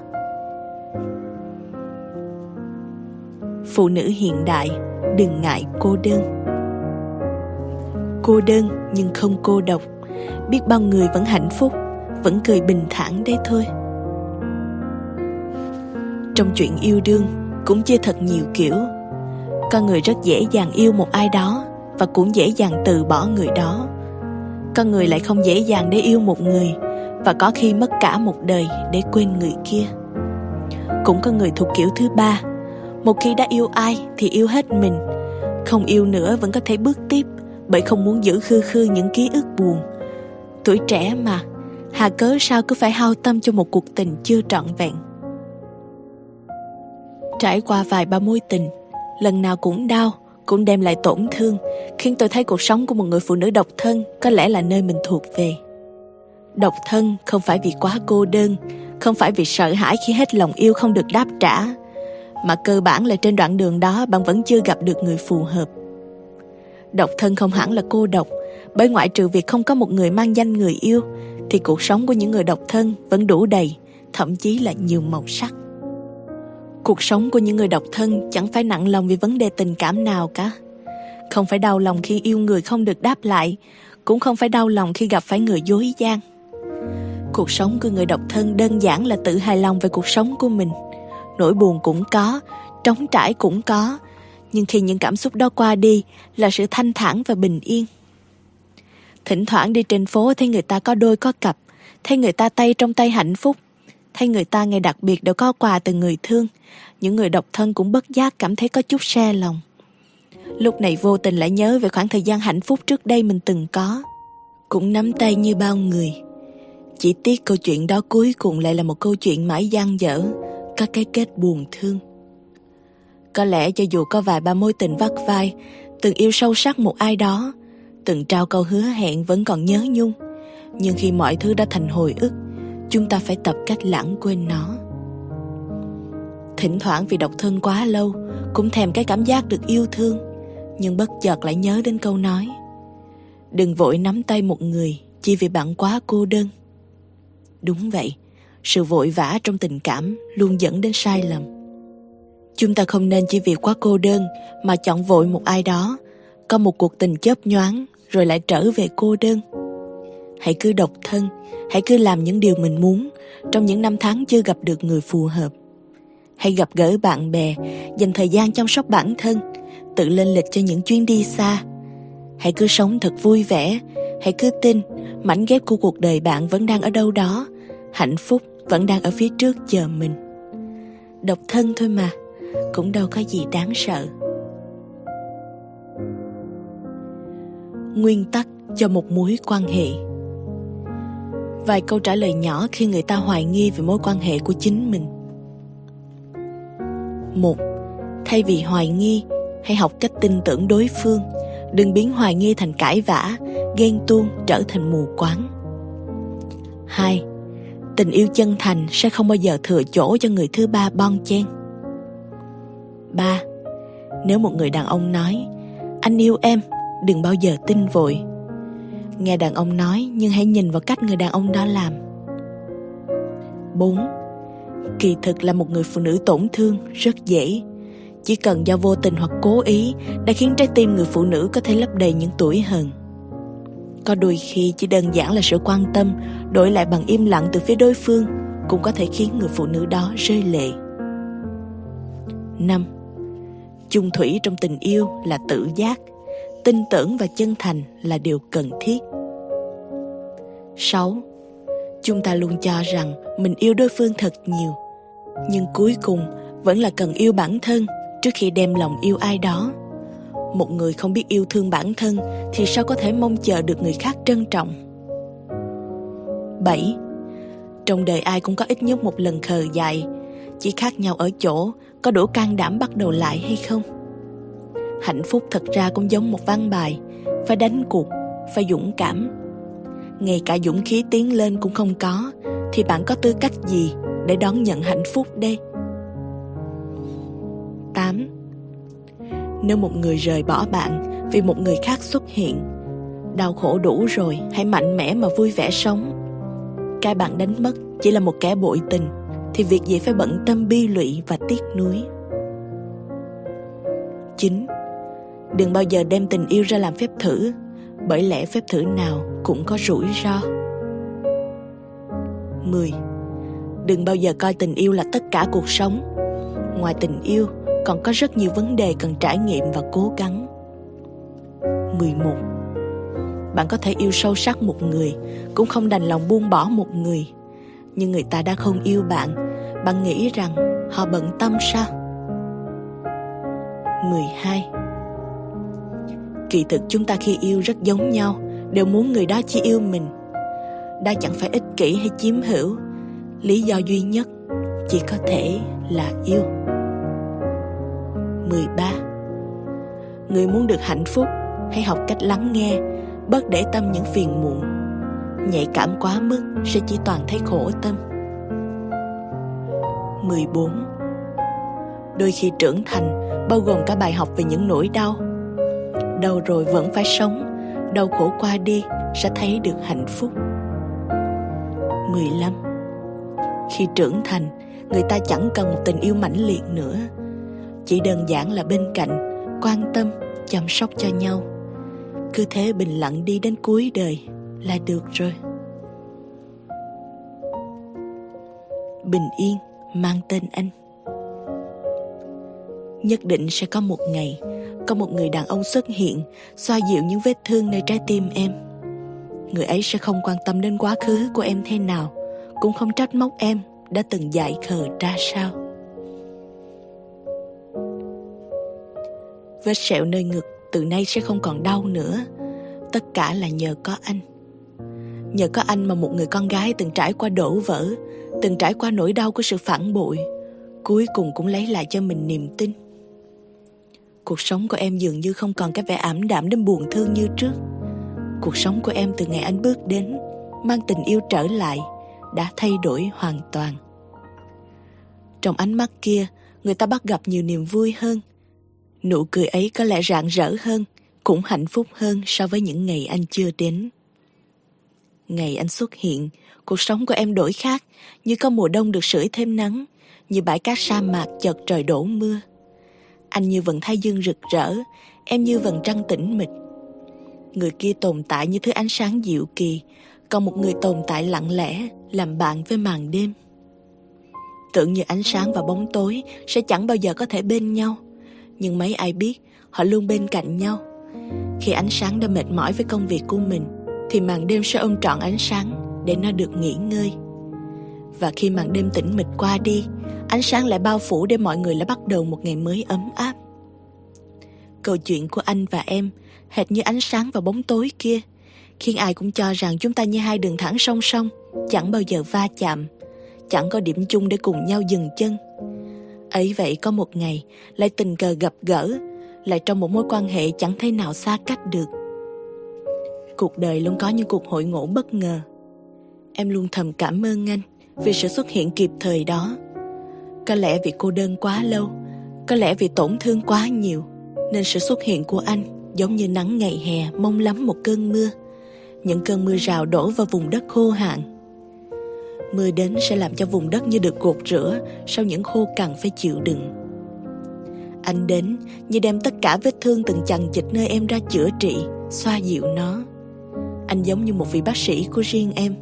Phụ nữ hiện đại đừng ngại cô đơn cô đơn nhưng không cô độc. Biết bao người vẫn hạnh phúc, vẫn cười bình thản đấy thôi. Trong chuyện yêu đương cũng chia thật nhiều kiểu. Con người rất dễ dàng yêu một ai đó và cũng dễ dàng từ bỏ người đó. Con người lại không dễ dàng để yêu một người và có khi mất cả một đời để quên người kia. Cũng có người thuộc kiểu thứ ba, một khi đã yêu ai thì yêu hết mình, không yêu nữa vẫn có thể bước tiếp bởi không muốn giữ khư khư những ký ức buồn. Tuổi trẻ mà, hà cớ sao cứ phải hao tâm cho một cuộc tình chưa trọn vẹn. Trải qua vài ba mối tình, lần nào cũng đau, cũng đem lại tổn thương, khiến tôi thấy cuộc sống của một người phụ nữ độc thân có lẽ là nơi mình thuộc về. Độc thân không phải vì quá cô đơn, không phải vì sợ hãi khi hết lòng yêu không được đáp trả, mà cơ bản là trên đoạn đường đó bạn vẫn chưa gặp được người phù hợp độc thân không hẳn là cô độc. Bởi ngoại trừ việc không có một người mang danh người yêu Thì cuộc sống của những người độc thân vẫn đủ đầy Thậm chí là nhiều màu sắc. Cuộc sống của những người độc thân chẳng phải nặng lòng vì vấn đề tình cảm nào cả. Không phải đau lòng khi yêu người không được đáp lại Cũng không phải đau lòng khi gặp phải người dối gian. Cuộc sống của người độc thân đơn giản là tự hài lòng về cuộc sống của mình. Nỗi buồn cũng có, trống trải cũng có nhưng khi những cảm xúc đó qua đi, là sự thanh thản và bình yên. Thỉnh thoảng đi trên phố thấy người ta có đôi có cặp, Thấy người ta tay trong tay hạnh phúc, Thấy người ta ngày đặc biệt đều có quà từ người thương. Những người độc thân cũng bất giác cảm thấy có chút xe lòng. Lúc này vô tình lại nhớ về khoảng thời gian hạnh phúc trước đây mình từng có. Cũng nắm tay như bao người. Chỉ tiếc câu chuyện đó cuối cùng lại là một câu chuyện mãi gian dở, Có cái kết buồn thương. Có lẽ cho dù có vài ba mối tình vắt vai, Từng yêu sâu sắc một ai đó, Từng trao câu hứa hẹn vẫn còn nhớ nhung, Nhưng khi mọi thứ đã thành hồi ức, chúng ta phải tập cách lãng quên nó. Thỉnh thoảng vì độc thân quá lâu, cũng thèm cái cảm giác được yêu thương, nhưng bất chợt lại nhớ đến câu nói, đừng vội nắm tay một người chỉ vì bạn quá cô đơn. Đúng vậy, sự vội vã trong tình cảm luôn dẫn đến sai lầm chúng ta không nên chỉ vì quá cô đơn mà chọn vội một ai đó. Có một cuộc tình chớp nhoáng rồi lại trở về cô đơn. Hãy cứ độc thân, hãy cứ làm những điều mình muốn trong những năm tháng chưa gặp được người phù hợp. Hãy gặp gỡ bạn bè, dành thời gian chăm sóc bản thân, tự lên lịch cho những chuyến đi xa. Hãy cứ sống thật vui vẻ, hãy cứ tin mảnh ghép của cuộc đời bạn vẫn đang ở đâu đó, hạnh phúc vẫn đang ở phía trước chờ mình. Độc thân thôi mà cũng đâu có gì đáng sợ. Nguyên tắc cho một mối quan hệ. Vài câu trả lời nhỏ khi người ta hoài nghi về mối quan hệ của chính mình. Một, thay vì hoài nghi, hãy học cách tin tưởng đối phương. Đừng biến hoài nghi thành cãi vã, ghen tuông trở thành mù quáng. Hai, tình yêu chân thành sẽ không bao giờ thừa chỗ cho người thứ ba bon chen ba, nếu một người đàn ông nói, anh yêu em, đừng bao giờ tin vội Nghe đàn ông nói, nhưng hãy nhìn vào cách người đàn ông đó làm 4. Kỳ thực là một người phụ nữ tổn thương, rất dễ Chỉ cần do vô tình hoặc cố ý đã khiến trái tim người phụ nữ có thể lấp đầy những tuổi hờn Có đôi khi chỉ đơn giản là sự quan tâm đổi lại bằng im lặng từ phía đối phương cũng có thể khiến người phụ nữ đó rơi lệ 5. Chung thủy trong tình yêu là tự giác, tin tưởng và chân thành là điều cần thiết 6. Chúng ta luôn cho rằng mình yêu đối phương thật nhiều, Nhưng cuối cùng vẫn là cần yêu bản thân trước khi đem lòng yêu ai đó Một người không biết yêu thương bản thân thì sao có thể mong chờ được người khác trân trọng 7. Trong đời ai cũng có ít nhất một lần khờ dại, Chỉ khác nhau ở chỗ có đủ can đảm bắt đầu lại hay không? Hạnh phúc thật ra cũng giống một văn bài phải đánh cuộc phải dũng cảm. Ngay cả dũng khí tiến lên cũng không có thì bạn có tư cách gì để đón nhận hạnh phúc đây? 8. Nếu một người rời bỏ bạn vì một người khác xuất hiện Đau khổ đủ rồi, hãy mạnh mẽ mà vui vẻ sống. Cái bạn đánh mất chỉ là một kẻ bội tình. Thì việc gì phải bận tâm bi lụy và tiếc nuối 9 đừng bao giờ đem tình yêu ra làm phép thử bởi lẽ phép thử nào cũng có rủi ro 10. Đừng bao giờ coi tình yêu là tất cả cuộc sống. Ngoài tình yêu, còn có rất nhiều vấn đề cần trải nghiệm và cố gắng. 11. Bạn có thể yêu sâu sắc một người, cũng không đành lòng buông bỏ một người. Nhưng người ta đã không yêu bạn, bạn nghĩ rằng họ bận tâm sao? 12 kỳ thực chúng ta khi yêu rất giống nhau đều muốn người đó chỉ yêu mình. Đã chẳng phải ích kỷ hay chiếm hữu. Lý do duy nhất chỉ có thể là yêu. 13 Người muốn được hạnh phúc Hãy học cách lắng nghe Bớt để tâm những phiền muộn. Nhạy cảm quá mức Sẽ chỉ toàn thấy khổ tâm. 14 Đôi khi trưởng thành Bao gồm cả bài học về những nỗi đau. Đau rồi vẫn phải sống đau khổ qua đi sẽ thấy được hạnh phúc. 15 Khi trưởng thành Người ta chẳng cần một tình yêu mãnh liệt nữa. Chỉ đơn giản là bên cạnh Quan tâm, chăm sóc cho nhau. Cứ thế bình lặng đi đến cuối đời. Là được rồi. Bình yên mang tên anh. Nhất định sẽ có một ngày, Có một người đàn ông xuất hiện, Xoa dịu những vết thương nơi trái tim em. Người ấy sẽ không quan tâm đến quá khứ của em thế nào, Cũng không trách móc em Đã từng dại khờ ra sao. Vết sẹo nơi ngực Từ nay sẽ không còn đau nữa, Tất cả là nhờ có anh. Nhờ có anh mà một người con gái từng trải qua đổ vỡ, Từng trải qua nỗi đau của sự phản bội, Cuối cùng cũng lấy lại cho mình niềm tin. Cuộc sống của em dường như không còn cái vẻ ảm đạm đến buồn thương như trước. Cuộc sống của em từ ngày anh bước đến, Mang tình yêu trở lại, Đã thay đổi hoàn toàn. Trong ánh mắt kia, Người ta bắt gặp nhiều niềm vui hơn. Nụ cười ấy có lẽ rạng rỡ hơn, Cũng hạnh phúc hơn so với những ngày anh chưa đến. Ngày anh xuất hiện, Cuộc sống của em đổi khác, Như có mùa đông được sưởi thêm nắng, Như bãi cát sa mạc chợt trời đổ mưa. Anh như vầng thái dương rực rỡ, Em như vầng trăng tĩnh mịch. Người kia tồn tại như thứ ánh sáng dịu kỳ, Còn một người tồn tại lặng lẽ, Làm bạn với màn đêm. Tưởng như ánh sáng và bóng tối Sẽ chẳng bao giờ có thể bên nhau, Nhưng mấy ai biết, Họ luôn bên cạnh nhau. Khi ánh sáng đã mệt mỏi với công việc của mình thì màn đêm sẽ ôm trọn ánh sáng Để nó được nghỉ ngơi Và khi màn đêm tĩnh mịch qua đi Ánh sáng lại bao phủ để mọi người lại bắt đầu một ngày mới ấm áp Câu chuyện của anh và em hệt như ánh sáng và bóng tối kia, khiến ai cũng cho rằng chúng ta như hai đường thẳng song song, chẳng bao giờ va chạm, chẳng có điểm chung để cùng nhau dừng chân. Ấy vậy có một ngày, lại tình cờ gặp gỡ, lại trong một mối quan hệ chẳng thể nào xa cách được. Cuộc đời luôn có những cuộc hội ngộ bất ngờ. Em luôn thầm cảm ơn anh vì sự xuất hiện kịp thời đó. Có lẽ vì cô đơn quá lâu, có lẽ vì tổn thương quá nhiều, nên sự xuất hiện của anh giống như nắng ngày hè mong lắm một cơn mưa những cơn mưa rào đổ vào vùng đất khô hạn mưa đến sẽ làm cho vùng đất như được gột rửa sau những khô cằn phải chịu đựng anh đến như đem tất cả vết thương từng chằng chịt nơi em ra chữa trị xoa dịu nó anh giống như một vị bác sĩ của riêng em.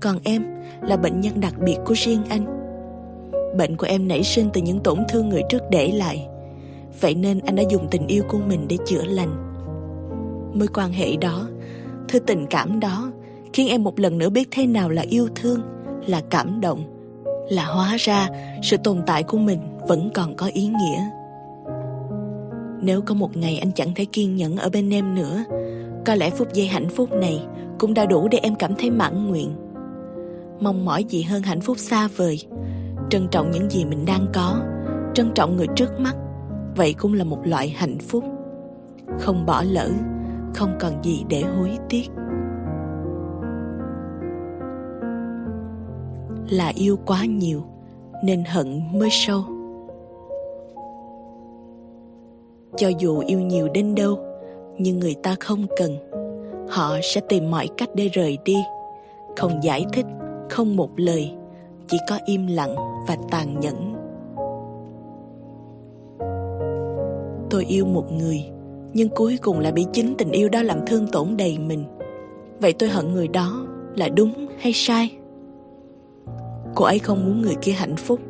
Còn em là bệnh nhân đặc biệt của riêng anh. Bệnh của em nảy sinh từ những tổn thương người trước để lại. Vậy nên anh đã dùng tình yêu của mình để chữa lành. Mối quan hệ đó, thứ tình cảm đó, khiến em một lần nữa biết thế nào là yêu thương, là cảm động, là hóa ra sự tồn tại của mình vẫn còn có ý nghĩa. Nếu có một ngày anh chẳng thể kiên nhẫn ở bên em nữa có lẽ phút giây hạnh phúc này cũng đã đủ để em cảm thấy mãn nguyện. Mong mỏi gì hơn hạnh phúc xa vời. Trân trọng những gì mình đang có. Trân trọng người trước mắt. Vậy cũng là một loại hạnh phúc. Không bỏ lỡ, không còn gì để hối tiếc. Là yêu quá nhiều, nên hận mới sâu. Cho dù yêu nhiều đến đâu nhưng người ta không cần. Họ sẽ tìm mọi cách để rời đi. Không giải thích, không một lời, chỉ có im lặng và tàn nhẫn. Tôi yêu một người, nhưng cuối cùng lại bị chính tình yêu đó làm thương tổn đầy mình. Vậy tôi hận người đó là đúng hay sai? Cô ấy không muốn người kia hạnh phúc,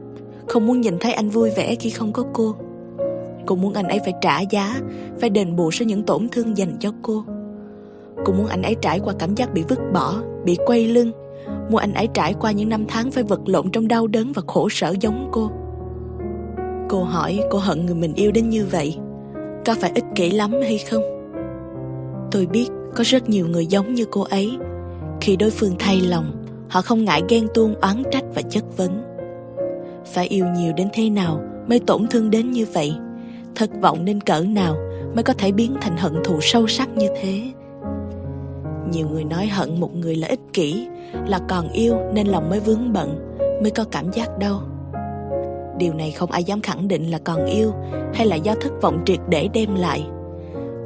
không muốn nhìn thấy anh vui vẻ khi không có cô cô muốn anh ấy phải trả giá, phải đền bù cho những tổn thương dành cho cô. Cô muốn anh ấy trải qua cảm giác bị vứt bỏ, bị quay lưng. Muốn anh ấy trải qua những năm tháng phải vật lộn trong đau đớn và khổ sở giống cô. Cô hỏi, cô hận người mình yêu đến như vậy. Có phải ích kỷ lắm hay không? Tôi biết có rất nhiều người giống như cô ấy. Khi đối phương thay lòng, họ không ngại ghen tuông, oán trách và chất vấn. Phải yêu nhiều đến thế nào mới tổn thương đến như vậy? Thất vọng nên cỡ nào mới có thể biến thành hận thù sâu sắc như thế? Nhiều người nói hận một người là ích kỷ, là còn yêu nên lòng mới vướng bận, mới có cảm giác đau. Điều này không ai dám khẳng định là còn yêu hay là do thất vọng triệt để đem lại.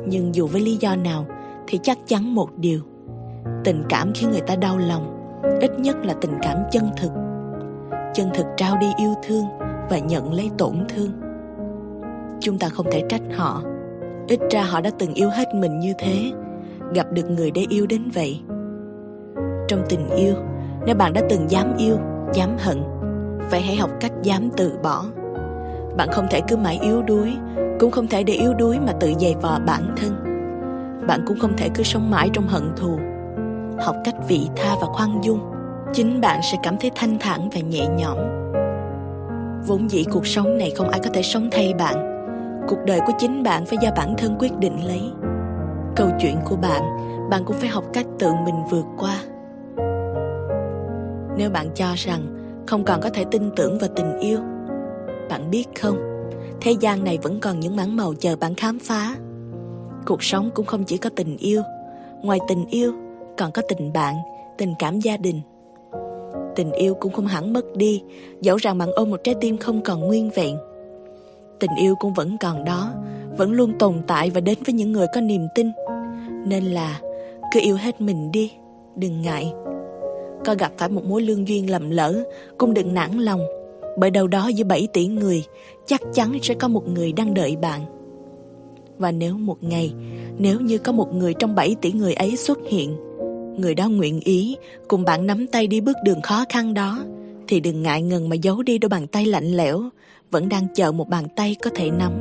Nhưng dù với lý do nào Thì chắc chắn một điều, Tình cảm khiến người ta đau lòng, Ít nhất là tình cảm chân thực. Chân thực trao đi yêu thương Và nhận lấy tổn thương. Chúng ta không thể trách họ. Ít ra họ đã từng yêu hết mình như thế. Gặp được người để yêu đến vậy. Trong tình yêu, Nếu bạn đã từng dám yêu, Dám hận Vậy hãy học cách dám từ bỏ. Bạn không thể cứ mãi yếu đuối, Cũng không thể để yếu đuối mà tự dày vò bản thân. Bạn cũng không thể cứ sống mãi trong hận thù. Học cách vị tha và khoan dung, Chính bạn sẽ cảm thấy thanh thản và nhẹ nhõm. Vốn dĩ cuộc sống này không ai có thể sống thay bạn cuộc đời của chính bạn phải do bản thân quyết định lấy. Câu chuyện của bạn bạn cũng phải học cách tự mình vượt qua. Nếu bạn cho rằng không còn có thể tin tưởng vào tình yêu, bạn biết không, thế gian này vẫn còn những mảng màu chờ bạn khám phá. Cuộc sống cũng không chỉ có tình yêu, ngoài tình yêu còn có tình bạn, tình cảm gia đình. Tình yêu cũng không hẳn mất đi, dẫu rằng bạn ôm một trái tim không còn nguyên vẹn tình yêu cũng vẫn còn đó, vẫn luôn tồn tại và đến với những người có niềm tin. Nên là, cứ yêu hết mình đi, đừng ngại. Có gặp phải một mối lương duyên lầm lỡ, cũng đừng nản lòng. Bởi đâu đó giữa 7 tỷ người, chắc chắn sẽ có một người đang đợi bạn. Và nếu một ngày, nếu như có một người trong 7 tỷ người ấy xuất hiện, người đó nguyện ý cùng bạn nắm tay đi bước đường khó khăn đó, thì đừng ngại ngần mà giấu đi đôi bàn tay lạnh lẽo vẫn đang chờ một bàn tay có thể nắm.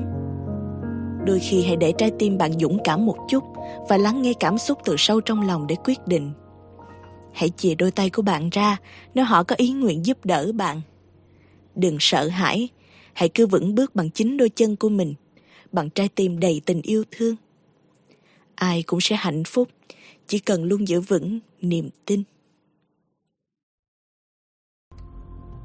Đôi khi hãy để trái tim bạn dũng cảm một chút và lắng nghe cảm xúc từ sâu trong lòng để quyết định. Hãy chìa đôi tay của bạn ra nếu họ có ý nguyện giúp đỡ bạn. Đừng sợ hãi, hãy cứ vững bước bằng chính đôi chân của mình, bằng trái tim đầy tình yêu thương. Ai cũng sẽ hạnh phúc, chỉ cần luôn giữ vững niềm tin.